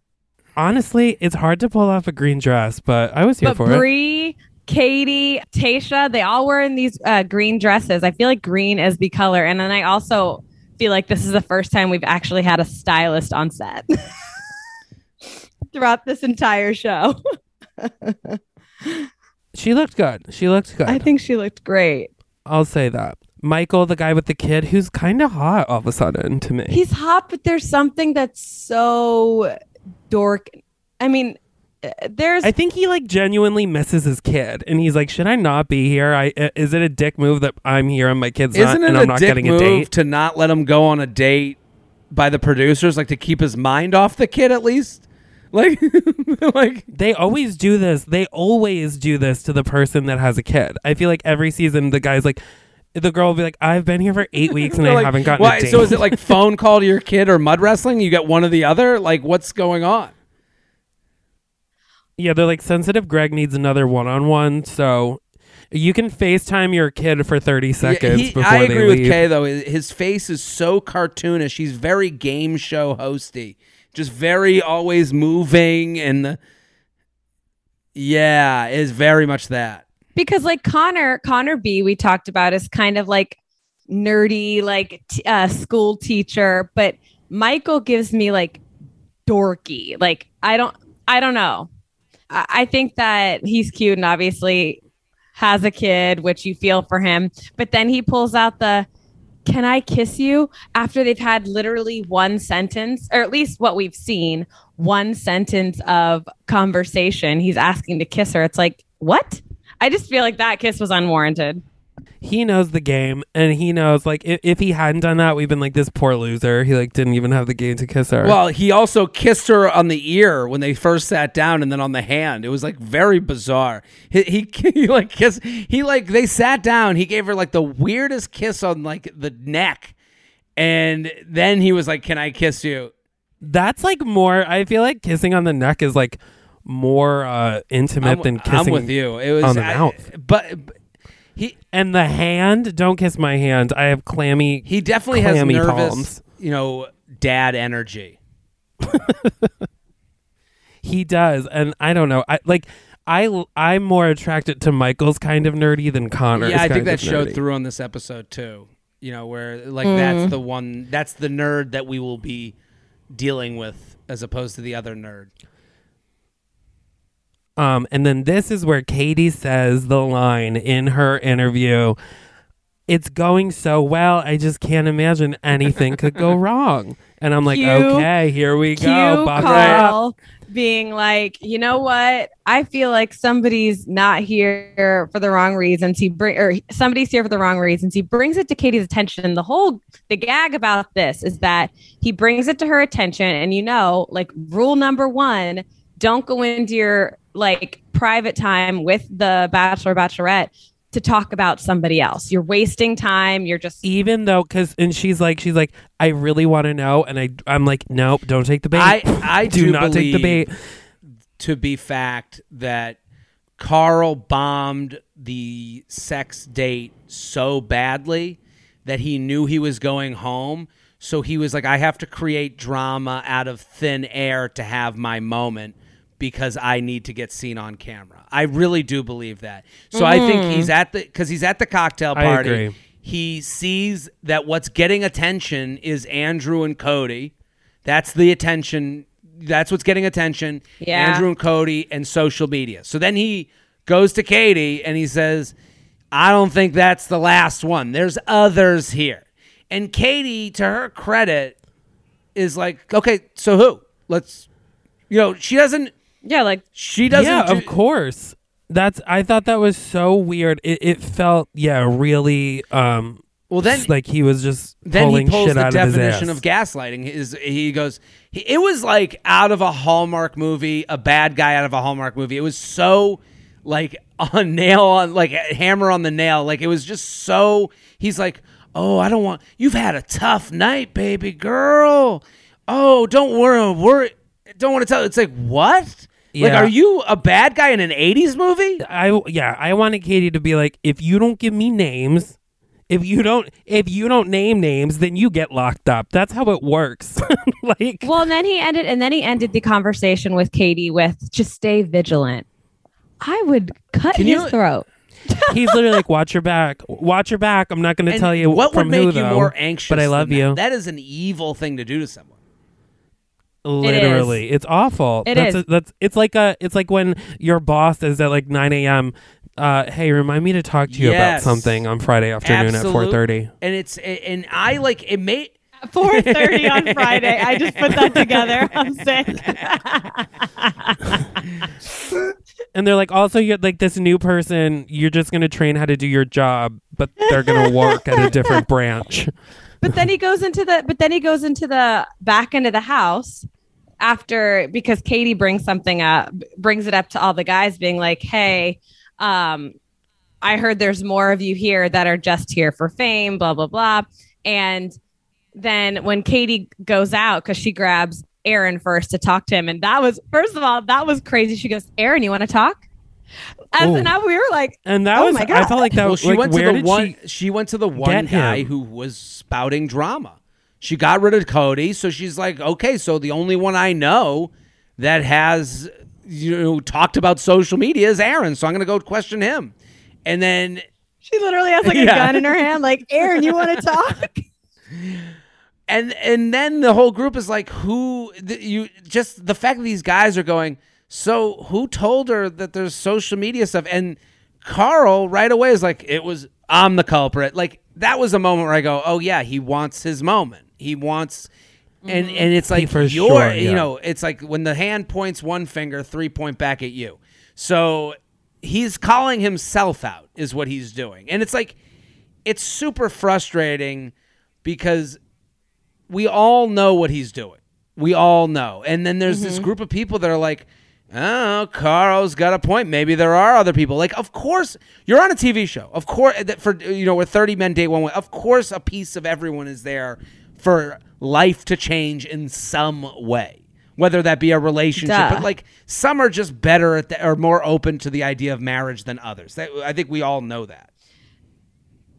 Honestly, it's hard to pull off a green dress, but I was here But for it. Bree, Katie, Tayshia, they all were in these uh, green dresses. I feel like green is the color. And then I also feel like this is the first time we've actually had a stylist on set throughout this entire show. She looked good. She looked good. I think she looked great. I'll say that. Michael, the guy with the kid, who's kind of hot all of a sudden to me. He's hot, but there's something that's so dork. I mean, there's I think he like genuinely misses his kid, and he's like, "Should I not be here? I i- is it a dick move that I'm here and my kid's not, Isn't it and a I'm not dick getting move a date?" to not let him go on a date by the producers, like to keep his mind off the kid at least? Like, like They always do this. They always do this to the person that has a kid. I feel like every season the guy's like, the girl will be like, "I've been here for eight weeks and I like, haven't gotten why- a date." So is it like phone call to your kid or mud wrestling? You get one or the other. Like, what's going on? Yeah, they're like sensitive. Greg needs another one-on-one, so you can FaceTime your kid for thirty seconds Yeah, he- before I they agree with leave. Kay though. His face is so cartoonish. He's very game show hosty. Just very always moving and yeah, is very much that. because like Connor, Connor B, we talked about is kind of like nerdy, like t- uh, school teacher, but Michael gives me like dorky. Like I don't, I don't know. I, think that he's cute and obviously has a kid, which you feel for him. But then he pulls out the "Can I kiss you?" after they've had literally one sentence, or at least what we've seen, one sentence of conversation. He's asking to kiss her. It's like what? I just feel like that kiss was unwarranted. He knows the game and he knows like if, if he hadn't done that we've been like this poor loser he like didn't even have the game to kiss her Well, he also kissed her on the ear when they first sat down, and then on the hand. It was like very bizarre. He, he, he like kissed. He like they sat down. He gave her like the weirdest kiss on like the neck, and then he was like, "Can I kiss you?" that's like more i feel like kissing on the neck is like more uh intimate I'm, than I'm kissing with you. It was on the I- mouth. but, but he and the hand don't kiss my hand i have clammy he definitely has Clammy nervous, palms. you know, dad energy. he does and i don't know i like i i'm more attracted to michael's kind of nerdy than connor's yeah, I kind think that showed nerdy. through on this episode too. You know, where like Mm. that's the one, that's the nerd that we will be dealing with, as opposed to the other nerd. Um, and then this is where Katie says the line in her interview. It's going so well, I just can't imagine anything could go wrong. And I'm like, okay, here we go. Karl being like, you know what? I feel like somebody's not here for the wrong reasons. He bring or somebody's here for the wrong reasons. He brings it to Katie's attention. The whole the gag about this is that he brings it to her attention, and you know, like rule number one: don't go into your like private time with the bachelor bachelorette to talk about somebody else. You're wasting time. You're just Even though, because, and she's like, she's like, I really want to know. And I, I'm like, nope, don't take the bait. I I do do not take the bait. to be fact that Karl bombed the sex date so badly that he knew he was going home. So he was like, I have to create drama out of thin air to have my moment because I need to get seen on camera. I really do believe that. So I think mm-hmm. he's at the because he's at the cocktail party. he sees that what's getting attention is Andrew and Cody. That's the attention. That's what's getting attention. Yeah. Andrew and Cody and social media. So then he goes to Katie and he says, I don't think that's the last one. There's others here. And Katie, to her credit, is like, okay, so who? Let's, you know, she doesn't, Yeah, like she doesn't. yeah, do- of course. That's I thought that was so weird. It, it felt yeah, really um Well, then- like he was just then he pulls the out definition ass. of gaslighting. Is he goes? He, it was like out of a Hallmark movie, a bad guy out of a Hallmark movie. It was so like a nail on, like a hammer on the nail. Like it was just so. He's like, oh, I don't want. You've had a tough night, baby girl. Oh, don't worry, worry. Don't want to tell. It's like what? Like, are you a bad guy in an '80s movie? I yeah, I wanted Katie to be like, if you don't give me names, if you don't if you don't name names, then you get locked up. That's how it works. like Well, and then he ended, and then he ended the conversation with Katie with just stay vigilant. I would cut his you- throat. he's literally like, watch your back, watch your back. I'm not going to tell you what from would make who, you though, more anxious. But I love you. That? that is an evil thing to do to someone. Literally, it's awful. It that's is. A, that's it's like a it's like when your boss is at like 9 a.m. Uh, hey, remind me to talk to you about something on Friday afternoon Absolute- at 4:30. and it's and I like it may. Four thirty on Friday. I just put that together. I'm sick. And they're like, also, you're like this new person. You're just gonna train how to do your job, but they're gonna work at a different branch. but then he goes into the but then he goes into the back end of the house after because Katie brings something up brings it up to all the guys being like hey um I heard there's more of you here that are just here for fame blah blah blah and then when Katie goes out cuz she grabs Aaron first to talk to him and that was first of all that was crazy she goes Aaron you want to talk and Ooh. now we were like And that Oh was, my I felt like that well, was she like, went to the one. she? She, went to the one guy him? who was spouting drama. She got rid of Cody, so she's like, okay, so the only one I know that has you know talked about social media is Aaron, so I'm gonna go question him. And then she literally has like a Yeah. gun in her hand like Aaron you want to talk and and then the whole group is like who th- you just the fact that these guys are going so who told her that there's social media stuff and karl right away is like it was i'm the culprit like that was a moment where i go oh yeah he wants his moment he wants and mm-hmm. and it's like For you're sure, you know it's like when the hand points one finger three point back at you so he's calling himself out is what he's doing and it's like it's super frustrating because we all know what he's doing. We all know. And then there's this mm-hmm. group of people that are like, oh, Karl's got a point. Maybe there are other people. Like, of course, you're on a TV show. Of course, that for you know, where 30 men date one way. Of course, a piece of everyone is there for life to change in some way. Whether that be a relationship, Duh. but like some are just better at the, or more open to the idea of marriage than others. That, I think we all know that.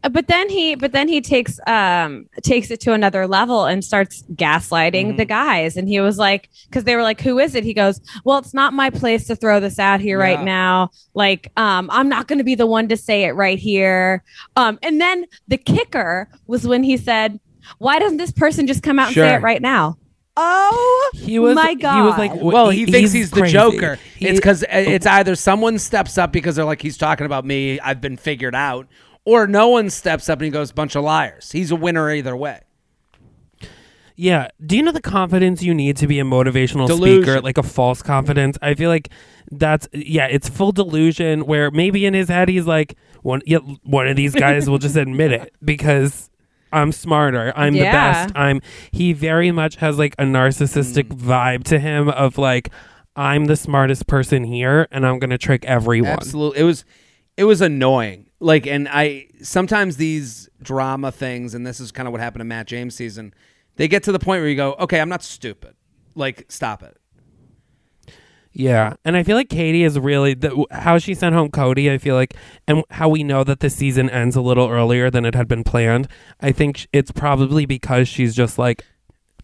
Uh, but then he but then he takes um takes it to another level and starts gaslighting the guys and he was like because they were like who is it he goes well it's not my place to throw this out here Yeah. right now like um i'm not going to be the one to say it right here um and then the kicker was when he said why doesn't this person just come out and say it right now oh He was my He god was like, w- Well, he, thinks he's, the crazy. Joker. He- it's because oh. it's either someone steps up because they're like, he's talking about me, I've been figured out, or no one steps up and he goes, bunch of liars. He's a winner either way. Yeah. Do you know the confidence you need to be a motivational Delusion. speaker? Like a false confidence. I feel like that's yeah, it's full delusion where maybe in his head he's like one yeah, one of these guys will just admit it because I'm smarter. I'm Yeah. the best. I'm he very much has like a narcissistic Mm. vibe to him of like I'm the smartest person here and I'm going to trick everyone. Absolutely. It was it was annoying. Like and I sometimes these drama things and this is kind of what happened in Matt James season. They get to the point where you go, "Okay, I'm not stupid." Like stop it. Yeah, and I feel like Katie is really the, how she sent home Cody. I feel like, and how we know that the season ends a little earlier than it had been planned. I think it's probably because she's just like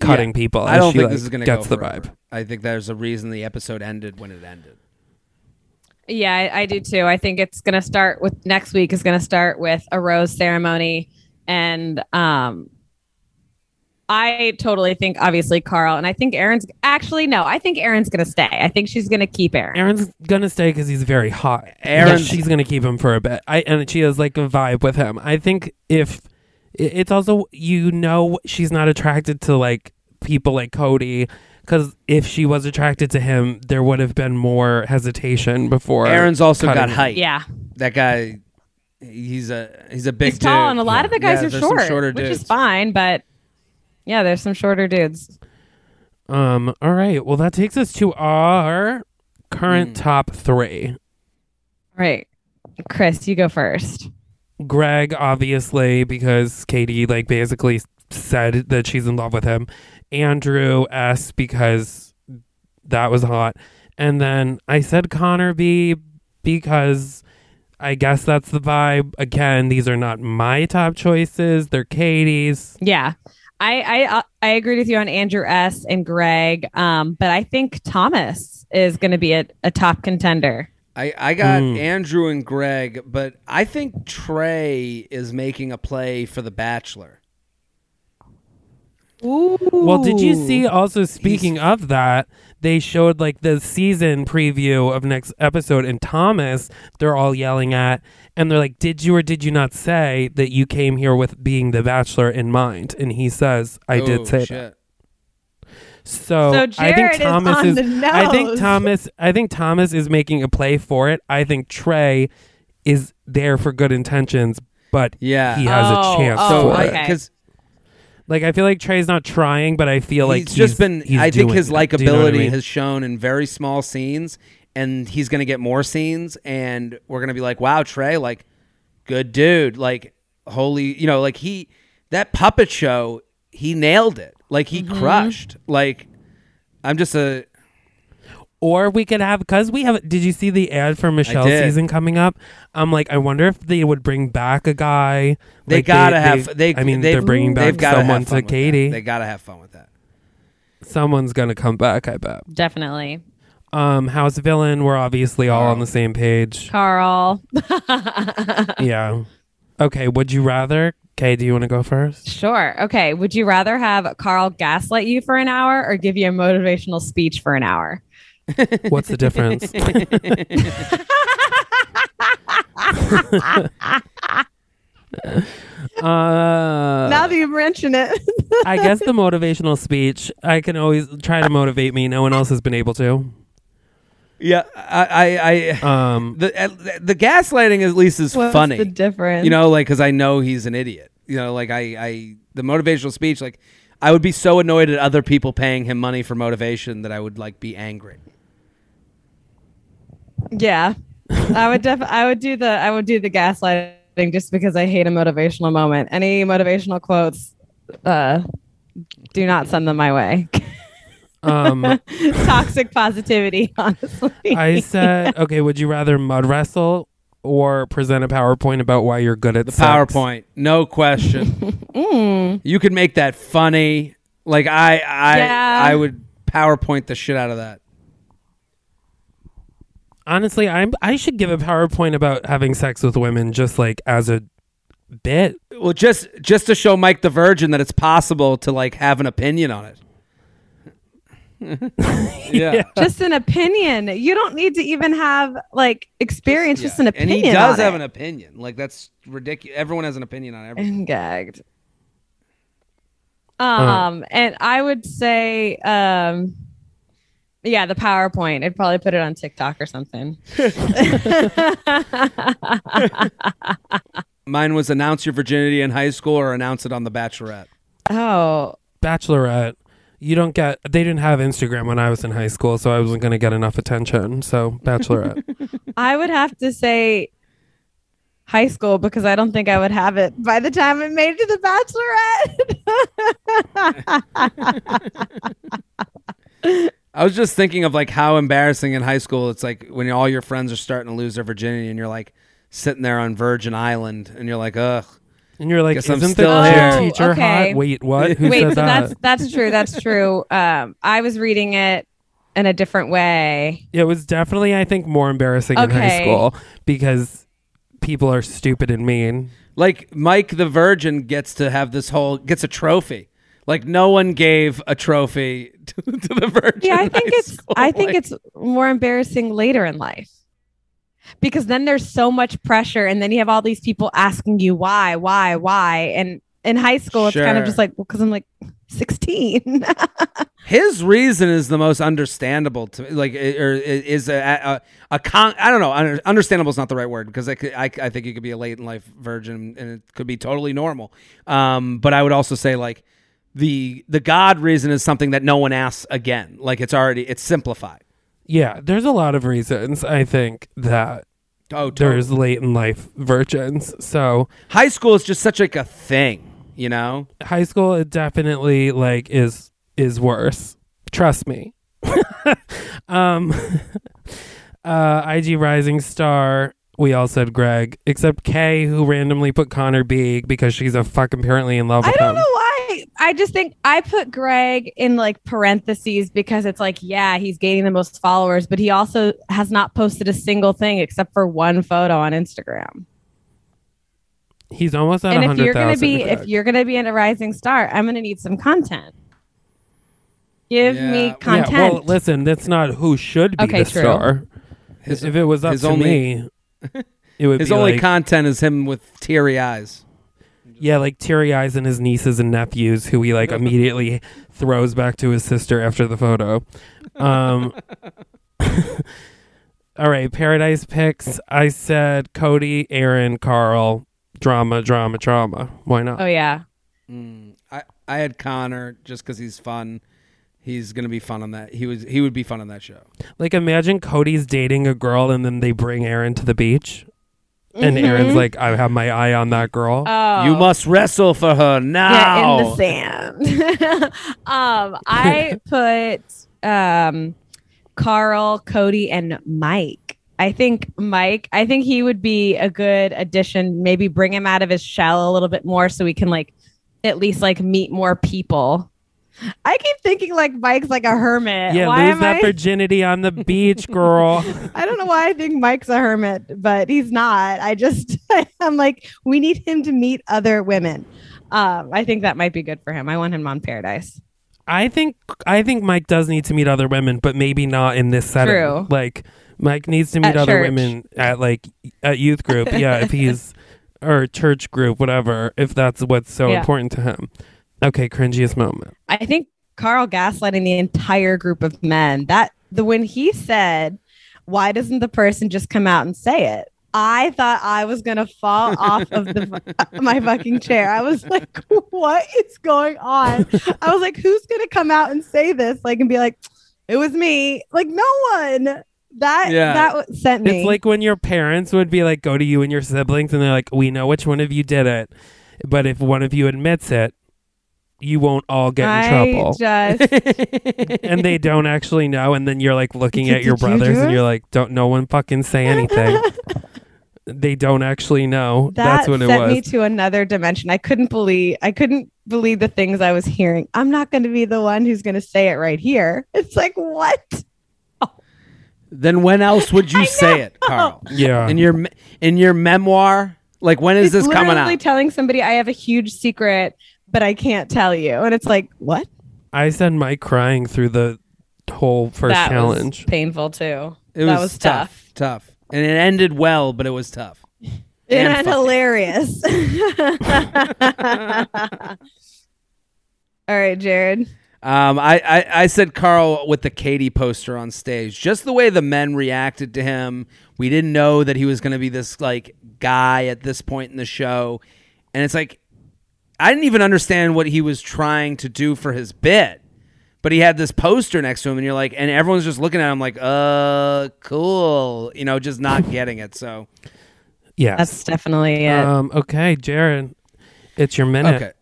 cutting Yeah. people. I don't she, think like, this is going to gets go the vibe. I think there's a reason the episode ended when it ended. Yeah, I, I do too. I think it's going to start with next week is going to start with a rose ceremony and um, I totally think obviously Karl, and I think Aaron's actually no, I think Aaron's gonna stay. I think she's gonna keep Aaron. Aaron's gonna stay because he's very hot. Aaron- Yeah, she's gonna keep him for a bit. I and she has like a vibe with him. I think if it's also you know she's not attracted to like people like Cody because if she was attracted to him, there would have been more hesitation before. Aaron's also got cutting him. height. Yeah, That guy, he's a he's a big he's tall, dude. and a lot of the guys Yeah, are there's some short, shorter which is fine. But yeah, there's some shorter dudes. Um. All right. Well, that takes us to our current Hmm. top three. Right, Chris, you go first. Greg, obviously, because Katie like basically said that she's in love with him. Andrew S because that was hot. And then I said Connor B because I guess that's the vibe. Again, these are not my top choices. They're Katie's. Yeah. I I uh, I agreed with you on Andrew S and Greg, um, but I think Thomas is going to be a, a top contender. I, I got Mm. Andrew and Greg, but I think Trey is making a play for The Bachelor. Well, did you see also speaking of that, they showed like the season preview of next episode and Thomas, they're all yelling at and they're like, "Did you or did you not say that you came here with being the bachelor in mind?" And he says, "I Oh, did say that." So, So I think Thomas on is, I think. Thomas I think Thomas is making a play for it. I think Trey is there for good intentions, but Yeah. he has Oh, a chance oh, for so it. okay. because Like I feel like Trey's not trying, but I feel like he's just been. he's I think his it. Likability you know I mean? has shown in very small scenes, and he's going to get more scenes, and we're going to be like, "Wow, Trey, like, good dude, like, holy, you know, like he that puppet show, he nailed it, like he Mm-hmm. crushed, like." I'm just a Or we could have because we have. Did you see the ad for Michelle did. season coming up? I'm like, I wonder if they would bring back a guy. They Like, gotta have. They. I mean, they've, they're bringing they've back gotta have someone to with that. Katie. They gotta have fun with that. Someone's gonna come back. I bet. Definitely. Um, House Villain. We're obviously all on the same page. Karl. yeah. Okay. Would you rather? Kay, do you want to go first? Sure. Okay. Would you rather have Karl gaslight you for an hour or give you a motivational speech for an hour? What's the difference? uh, now that you mention it. I guess the motivational speech. I can always try to motivate me. No one else has been able to. Yeah, I, I, I Um, the uh, the gaslighting at least is What's funny. the difference? you know, like because I know he's an idiot. You know, like I, I the motivational speech, like I would be so annoyed at other people paying him money for motivation that I would like be angry. Yeah. I would def I would do the I would do the gaslighting just because I hate a motivational moment. Any motivational quotes uh do not send them my way. um, Toxic positivity, honestly. I said, okay. Would you rather mud wrestle or present a PowerPoint about why you're good at The sex? PowerPoint, no question. Mm. you could make that funny. Like I, I, Yeah. I would PowerPoint the shit out of that. Honestly, I'm. I should give a PowerPoint about having sex with women, just like as a bit. Well, just just to show Mike the Virgin that it's possible to like have an opinion on it. yeah. just an opinion. You don't need to even have like experience, just Yeah. an opinion. And he does on have it. an opinion. Like that's ridiculous. Everyone has an opinion on everything. and gagged. Um, and I would say, um, yeah, the PowerPoint. I'd probably put it on TikTok or something. Mine was announce your virginity in high school or announce it on The Bachelorette. oh, Bachelorette. You don't get. They didn't have Instagram when I was in high school, so I wasn't going to get enough attention. So Bachelorette. I would have to say high school because I don't think I would have it by the time it made it to the Bachelorette. I was just thinking of like how embarrassing in high school it's like when all your friends are starting to lose their virginity and you're like sitting there on Virgin Island and you're like, ugh. and you're like, Guess I'm isn't still the here." teacher Oh, okay. hot? Wait, what? Who Wait, said so that? that's that's true. That's true. Um, I was reading it in a different way. It was definitely, I think, more embarrassing in high school because people are stupid and mean. Like Mike the Virgin gets to have this whole gets a trophy. Like no one gave a trophy to, to the Virgin. Yeah, I think it's school. I think Like, it's more embarrassing later in life. Because then there's so much pressure and then you have all these people asking you why, why, why. And in high school it's kind of just like, well, because I'm like 16. his reason is the most understandable to me. Like, or is a a, a con. I don't know. Understandable is not the right word because I, I I think you could be a late in life virgin and it could be totally normal. Um, but I would also say like the the God reason is something that no one asks again. Like it's already it's simplified. Yeah, there's a lot of reasons I think that Oh, totally. there's late in life virgins. So high school is just such like a thing, you know. high school it definitely like is is worse. Trust me. um uh IG Rising Star we all said Greg, except Kay, who randomly put Connor B because she's a fuck apparently in love I with don't him. know why. I just think I put Greg in like parentheses because it's like, yeah, he's gaining the most followers, but he also has not posted a single thing except for one photo on Instagram. He's almost at and if you're gonna thousand. be if you're gonna be in a rising star, I'm gonna need some content. Give Yeah. me content. Yeah, well, listen, that's not who should be Okay, the true. star. His- if it was up to only- me, it would His be only like, content is him with teary eyes. Yeah, like teary eyes and his nieces and nephews, who he like immediately throws back to his sister after the photo. Um, all right, Paradise picks. I said Cody, Aaron, Karl, drama, drama, drama. Why not? oh yeah. Mm, I I had Connor just because he's fun. He's gonna be fun on that. He was he would be fun on that show. Like imagine Cody's dating a girl and then they bring Aaron to the beach. And Mhm. Aaron's like, I have my eye on that girl. Oh. You must wrestle for her now. Yeah, in the sand. um, I put um, Karl, Cody, and Mike. I think Mike. I think he would be a good addition. Maybe bring him out of his shell a little bit more, so we can like at least like meet more people. I keep thinking like Mike's like a hermit. yeah, why lose that I? virginity on the beach, girl. I don't know why I think Mike's a hermit, but he's not. I just I'm like we need him to meet other women. Um, I think that might be good for him. I want him on Paradise. I think I think Mike does need to meet other women, but maybe not in this setting. True. Like Mike needs to meet At other church. women at like at youth group. yeah, if he's or church group, whatever. If that's what's so Yeah. important to him. Okay, cringiest moment. I think Karl gaslighting the entire group of men. That the when he said, "Why doesn't the person just come out and say it?" I thought I was gonna fall off of the my fucking chair. I was like, "What is going on?" I was like, "Who's gonna come out and say this?" Like and be like, "It was me." Like no one. That Yeah. that sent me. It's like when your parents would be like, go to you and your siblings, and they're like, we know which one of you did it, but if one of you admits it, you won't all get in I trouble. just and they don't actually know, and then you're like looking Did- at your did you brothers, and it? you're like, don't no one fucking say anything. they don't actually know. that That's what it sent was. me to another dimension. I couldn't believe I couldn't believe the things I was hearing. I'm not going to be the one who's going to say it right here. It's like what? Then when else would you say it, Karl? yeah. In your me- in your memoir? Like when is it's this coming literally out? telling somebody I have a huge secret, but I can't tell you, and it's like what? I said Mike crying through the whole first that challenge. was painful too. it that was tough. Tough. And it ended well, but it was tough. And, And hilarious. All right, Jared. Um, I, I, I said Karl with the Katie poster on stage. Just the way the men reacted to him. We didn't know that he was going to be this like guy at this point in the show, and it's like I didn't even understand what he was trying to do for his bit. But he had this poster next to him, and you're like, and everyone's just looking at him like, uh, cool, you know, just not getting it. So yeah, That's definitely it. um, okay, Jared, it's your minute. Okay.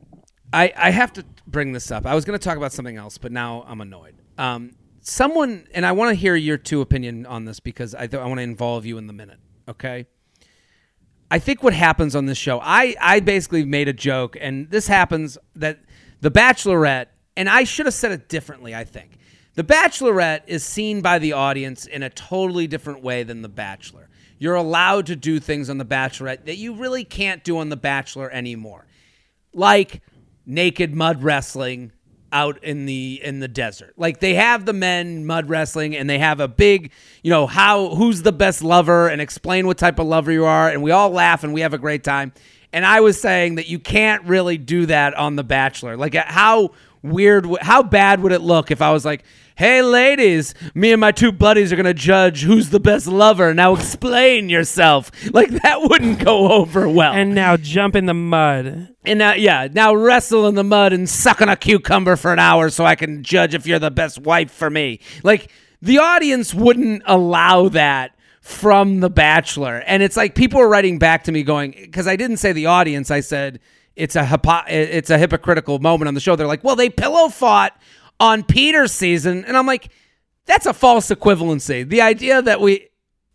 I, I have to bring this up. I was going to talk about something else, but now I'm annoyed. Um, someone, and I want to hear your two opinion on this because I, th- I want to involve you in the minute. Okay. I think what happens on this show, I, I basically made a joke, and this happens that the Bachelorette, and I should have said it differently, I think. The Bachelorette is seen by the audience in a totally different way than The Bachelor. you're allowed to do things on The Bachelorette that you really can't do on The Bachelor anymore, like naked mud wrestling out in the in the desert. Like they have the men mud wrestling and they have a big, you know, how who's the best lover and explain what type of lover you are and we all laugh and we have a great time. And I was saying that you can't really do that on The Bachelor. Like how weird how bad would it look if I was like, "Hey ladies, me and my two buddies are going to judge who's the best lover. Now explain yourself." Like that wouldn't go over well. And now jump in the mud. And now, yeah, now wrestle in the mud and suck on a cucumber for an hour so I can judge if you're the best wife for me. Like, the audience wouldn't allow that from The Bachelor. And it's like people are writing back to me going, because I didn't say the audience, I said it's a, hypo- it's a hypocritical moment on the show. They're like, well, they pillow fought on Peter's season. And I'm like, that's a false equivalency. The idea that we,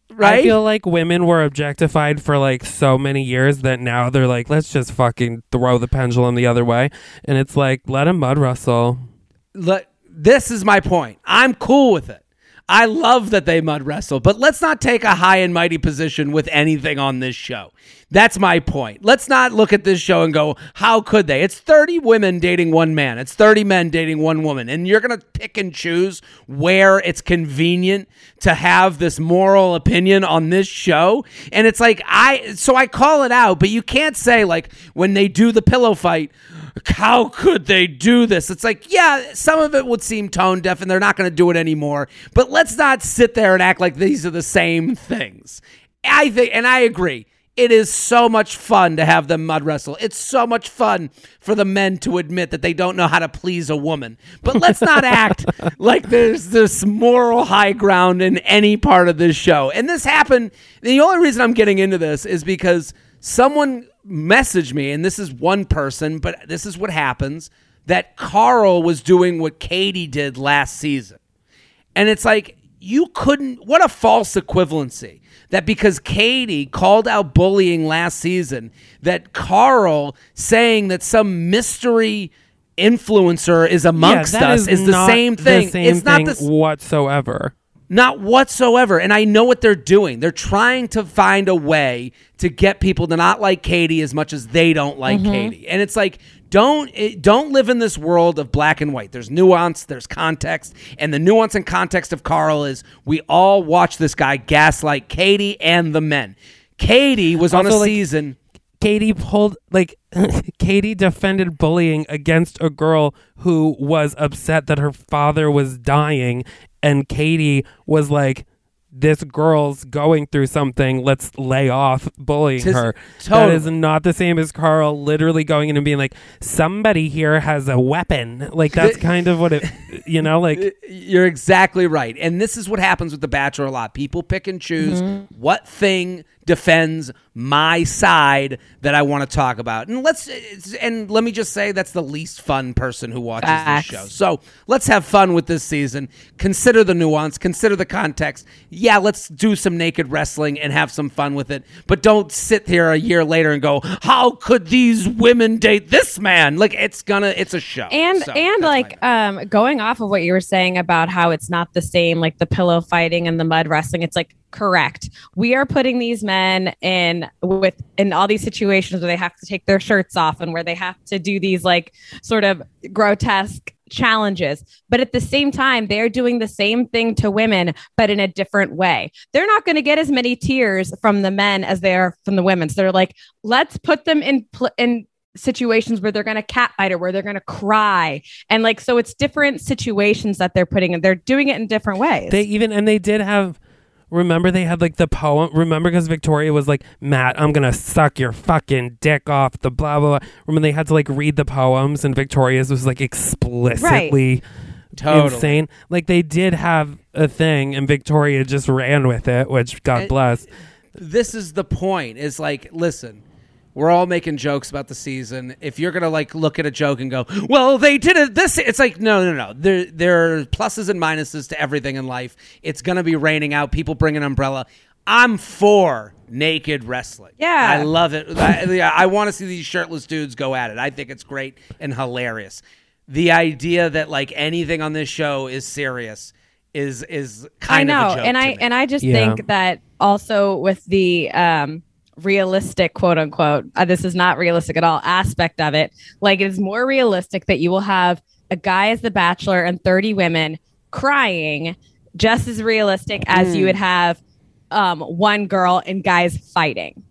right? I feel like women were objectified for like so many years that now they're like, let's just fucking throw the pendulum the other way. And it's like, let him mud wrestle. let, this is my point. I'm cool with it. I love that they mud wrestle, but let's not take a high and mighty position with anything on this show. That's my point. Let's not look at this show and go, how could they? It's 30 women dating one man, it's 30 men dating one woman, and you're going to pick and choose where it's convenient to have this moral opinion on this show. And it's like, I, so I call it out, but you can't say, like, when they do the pillow fight, how could they do this? It's like, yeah, some of it would seem tone deaf and they're not going to do it anymore. But let's not sit there and act like these are the same things. I think, and I agree. It is so much fun to have them mud wrestle. It's so much fun for the men to admit that they don't know how to please a woman. But let's not act like there's this moral high ground in any part of this show. And this happened. The only reason I'm getting into this is because someone messaged me, and this is one person, but this is what happens that Karl was doing what Katie did last season. And it's like, you couldn't, what a false equivalency. That because Katie called out bullying last season, that Karl saying that some mystery influencer is amongst yeah, us is, the same thing. The same it's not thing the s- whatsoever. Not whatsoever. And I know what they're doing. They're trying to find a way to get people to not like Katie as much as they don't like mm-hmm. Katie. And it's like, don't don't live in this world of black and white. There's nuance, there's context, and the nuance and context of Karl is we all watch this guy gaslight Katie and the men. Katie was on a like, season. Katie pulled like Katie defended bullying against a girl who was upset that her father was dying and Katie was like this girl's going through something let's lay off bullying Tis- her that totally. is not the same as Karl literally going in and being like somebody here has a weapon like that's kind of what it you know like You're exactly right. And this is what happens with The Bachelor a lot. People pick and choose Mm-hmm. what thing defends my side that I want to talk about. And let's and let me just say that's the least fun person who watches Facts. this show. So, let's have fun with this season. Consider the nuance, consider the context. Yeah, let's do some naked wrestling and have some fun with it. But don't sit here a year later and go, "How could these women date this man?" Like it's gonna it's a show. and So, and like um going off of what you were saying about how it's not the same like the pillow fighting and the mud wrestling it's like correct. We are putting these men in with in all these situations where they have to take their shirts off and where they have to do these like sort of grotesque challenges. But at the same time they're doing the same thing to women but in a different way. They're not going to get as many tears from the men as they are from the women. So they're like let's put them in pl- in situations where they're going to catfight or where they're going to cry. And like so it's different situations that they're putting in. They're doing it in different ways. They even and they did have. Remember, they had like the poem. Remember, because Victoria was like, "Matt, I'm gonna suck your fucking dick off." The blah blah. blah. Remember, they had to like read the poems, and Victoria's was like explicitly Totally. insane. Like they did have a thing, and Victoria just ran with it, which God And- bless. this is the point is like listen we're all making jokes about the season. If you're gonna like look at a joke and go well they did it this it's like no no no. There there are pluses and minuses to everything in life. It's gonna be raining out people bring an umbrella. I'm for naked wrestling. Yeah. i love it. I, yeah, I want to see these shirtless dudes go at it. I think it's great and hilarious. The idea that like anything on this show is serious is is kind I know, of a joke and to I me. and I just Yeah. think that also with the um, realistic, quote unquote, uh, this is not realistic at all aspect of it. Like it is more realistic that you will have a guy as the bachelor and 30 women crying just as realistic as you would have um, one girl and guys fighting.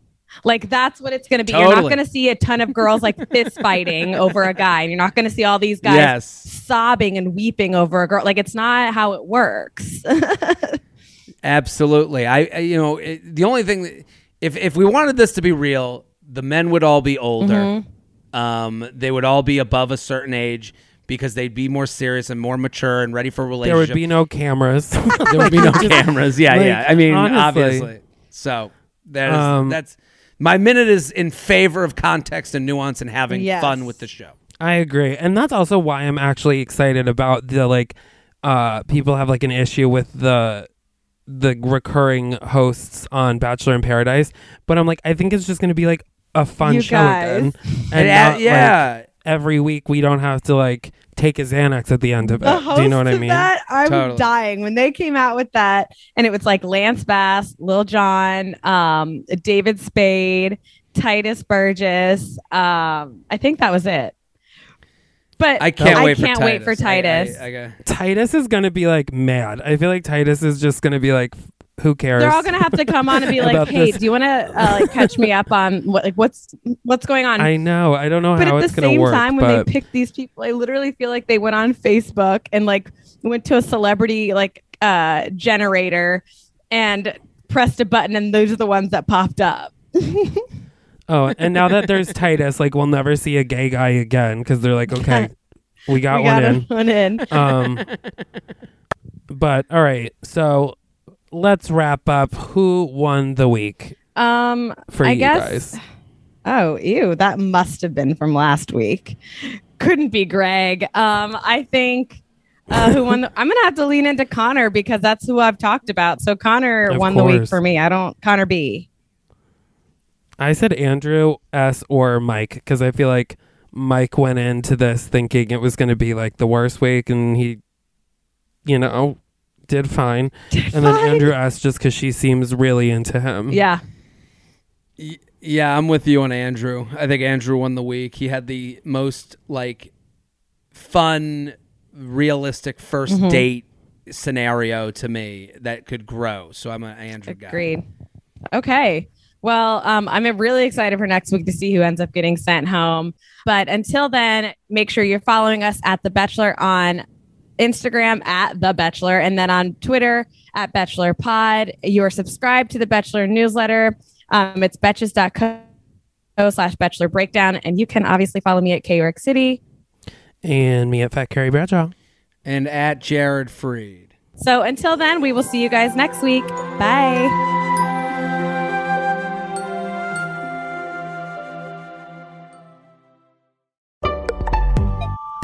Like that's what it's going to be. You're not going to see a ton of girls like fist fighting over a guy, and you're not going to see all these guys Yes. sobbing and weeping over a girl. Like it's not how it works. Absolutely. I, I you know, it, the only thing that, if if we wanted this to be real, the men would all be older. Mm-hmm. Um, they would all be above a certain age because they'd be more serious and more mature and ready for relationships. There would be no cameras. there would be no cameras. Yeah, like, yeah. I mean, honestly. obviously. So that is Um, that's my minute is in favor of context and nuance and having Yes. fun with the show. I agree. And that's also why I'm actually excited about the like uh people have like an issue with the the recurring hosts on Bachelor in Paradise, but I'm like I think it's just going to be like a fun You show guys. again. And, not, uh, like, yeah. every week we don't have to like take a Xanax at the end of it. The Do you know what I mean? That, I'm Totally. dying when they came out with that, and it was like Lance Bass, Lil Jon, um, David Spade, Tituss Burgess. Um, I think that was it. But I can't I wait for can't Tituss. wait for I- I- Tituss. I got- Tituss is going to be like mad. I feel like Tituss is just going to be like who cares? They're all gonna have to come on and be like, "Hey, this. do you want to uh, like catch me up on what like what's what's going on?" I know. I don't know but how at the it's going to same time, when but they picked these people, I literally feel like they went on Facebook and like went to a celebrity like uh generator and pressed a button, and those are the ones that popped up. Oh, and now that there's Tituss, like we'll never see a gay guy again because they're like, okay, we got we one got in. one in. Um, but all right, so let's wrap up. Who won the week Um, for I you guess. guys? Oh, ew! That must have been from last week. Couldn't be Greg. Um, I think. Uh, who won? The, I'm gonna have to lean into Connor because that's who I've talked about. So Connor Of won the week for me. I don't Connor B. I said Andrew S or Mike because I feel like Mike went into this thinking it was going to be like the worst week, and he, you know, did fine. and then. Andrew S just because she seems really into him. Yeah. Y- Yeah, I'm with you on Andrew. I think Andrew won the week. He had the most like fun, realistic 1st Mm-hmm. date scenario to me that could grow. So I'm an Andrew guy. Agreed. Okay. Well, um, I'm really excited for next week to see who ends up getting sent home. But until then, make sure you're following us at The Bachelor on Instagram at The Bachelor and then on Twitter at Bachelor Pod. You're subscribed to The Bachelor newsletter. Um, it's betches.co slash Bachelor Breakdown. And you can obviously follow me at K York City. And me at Fat Carrie Bradshaw. And at Jared Freid. So until then, we will see you guys next week. Bye.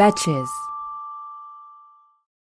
Betches.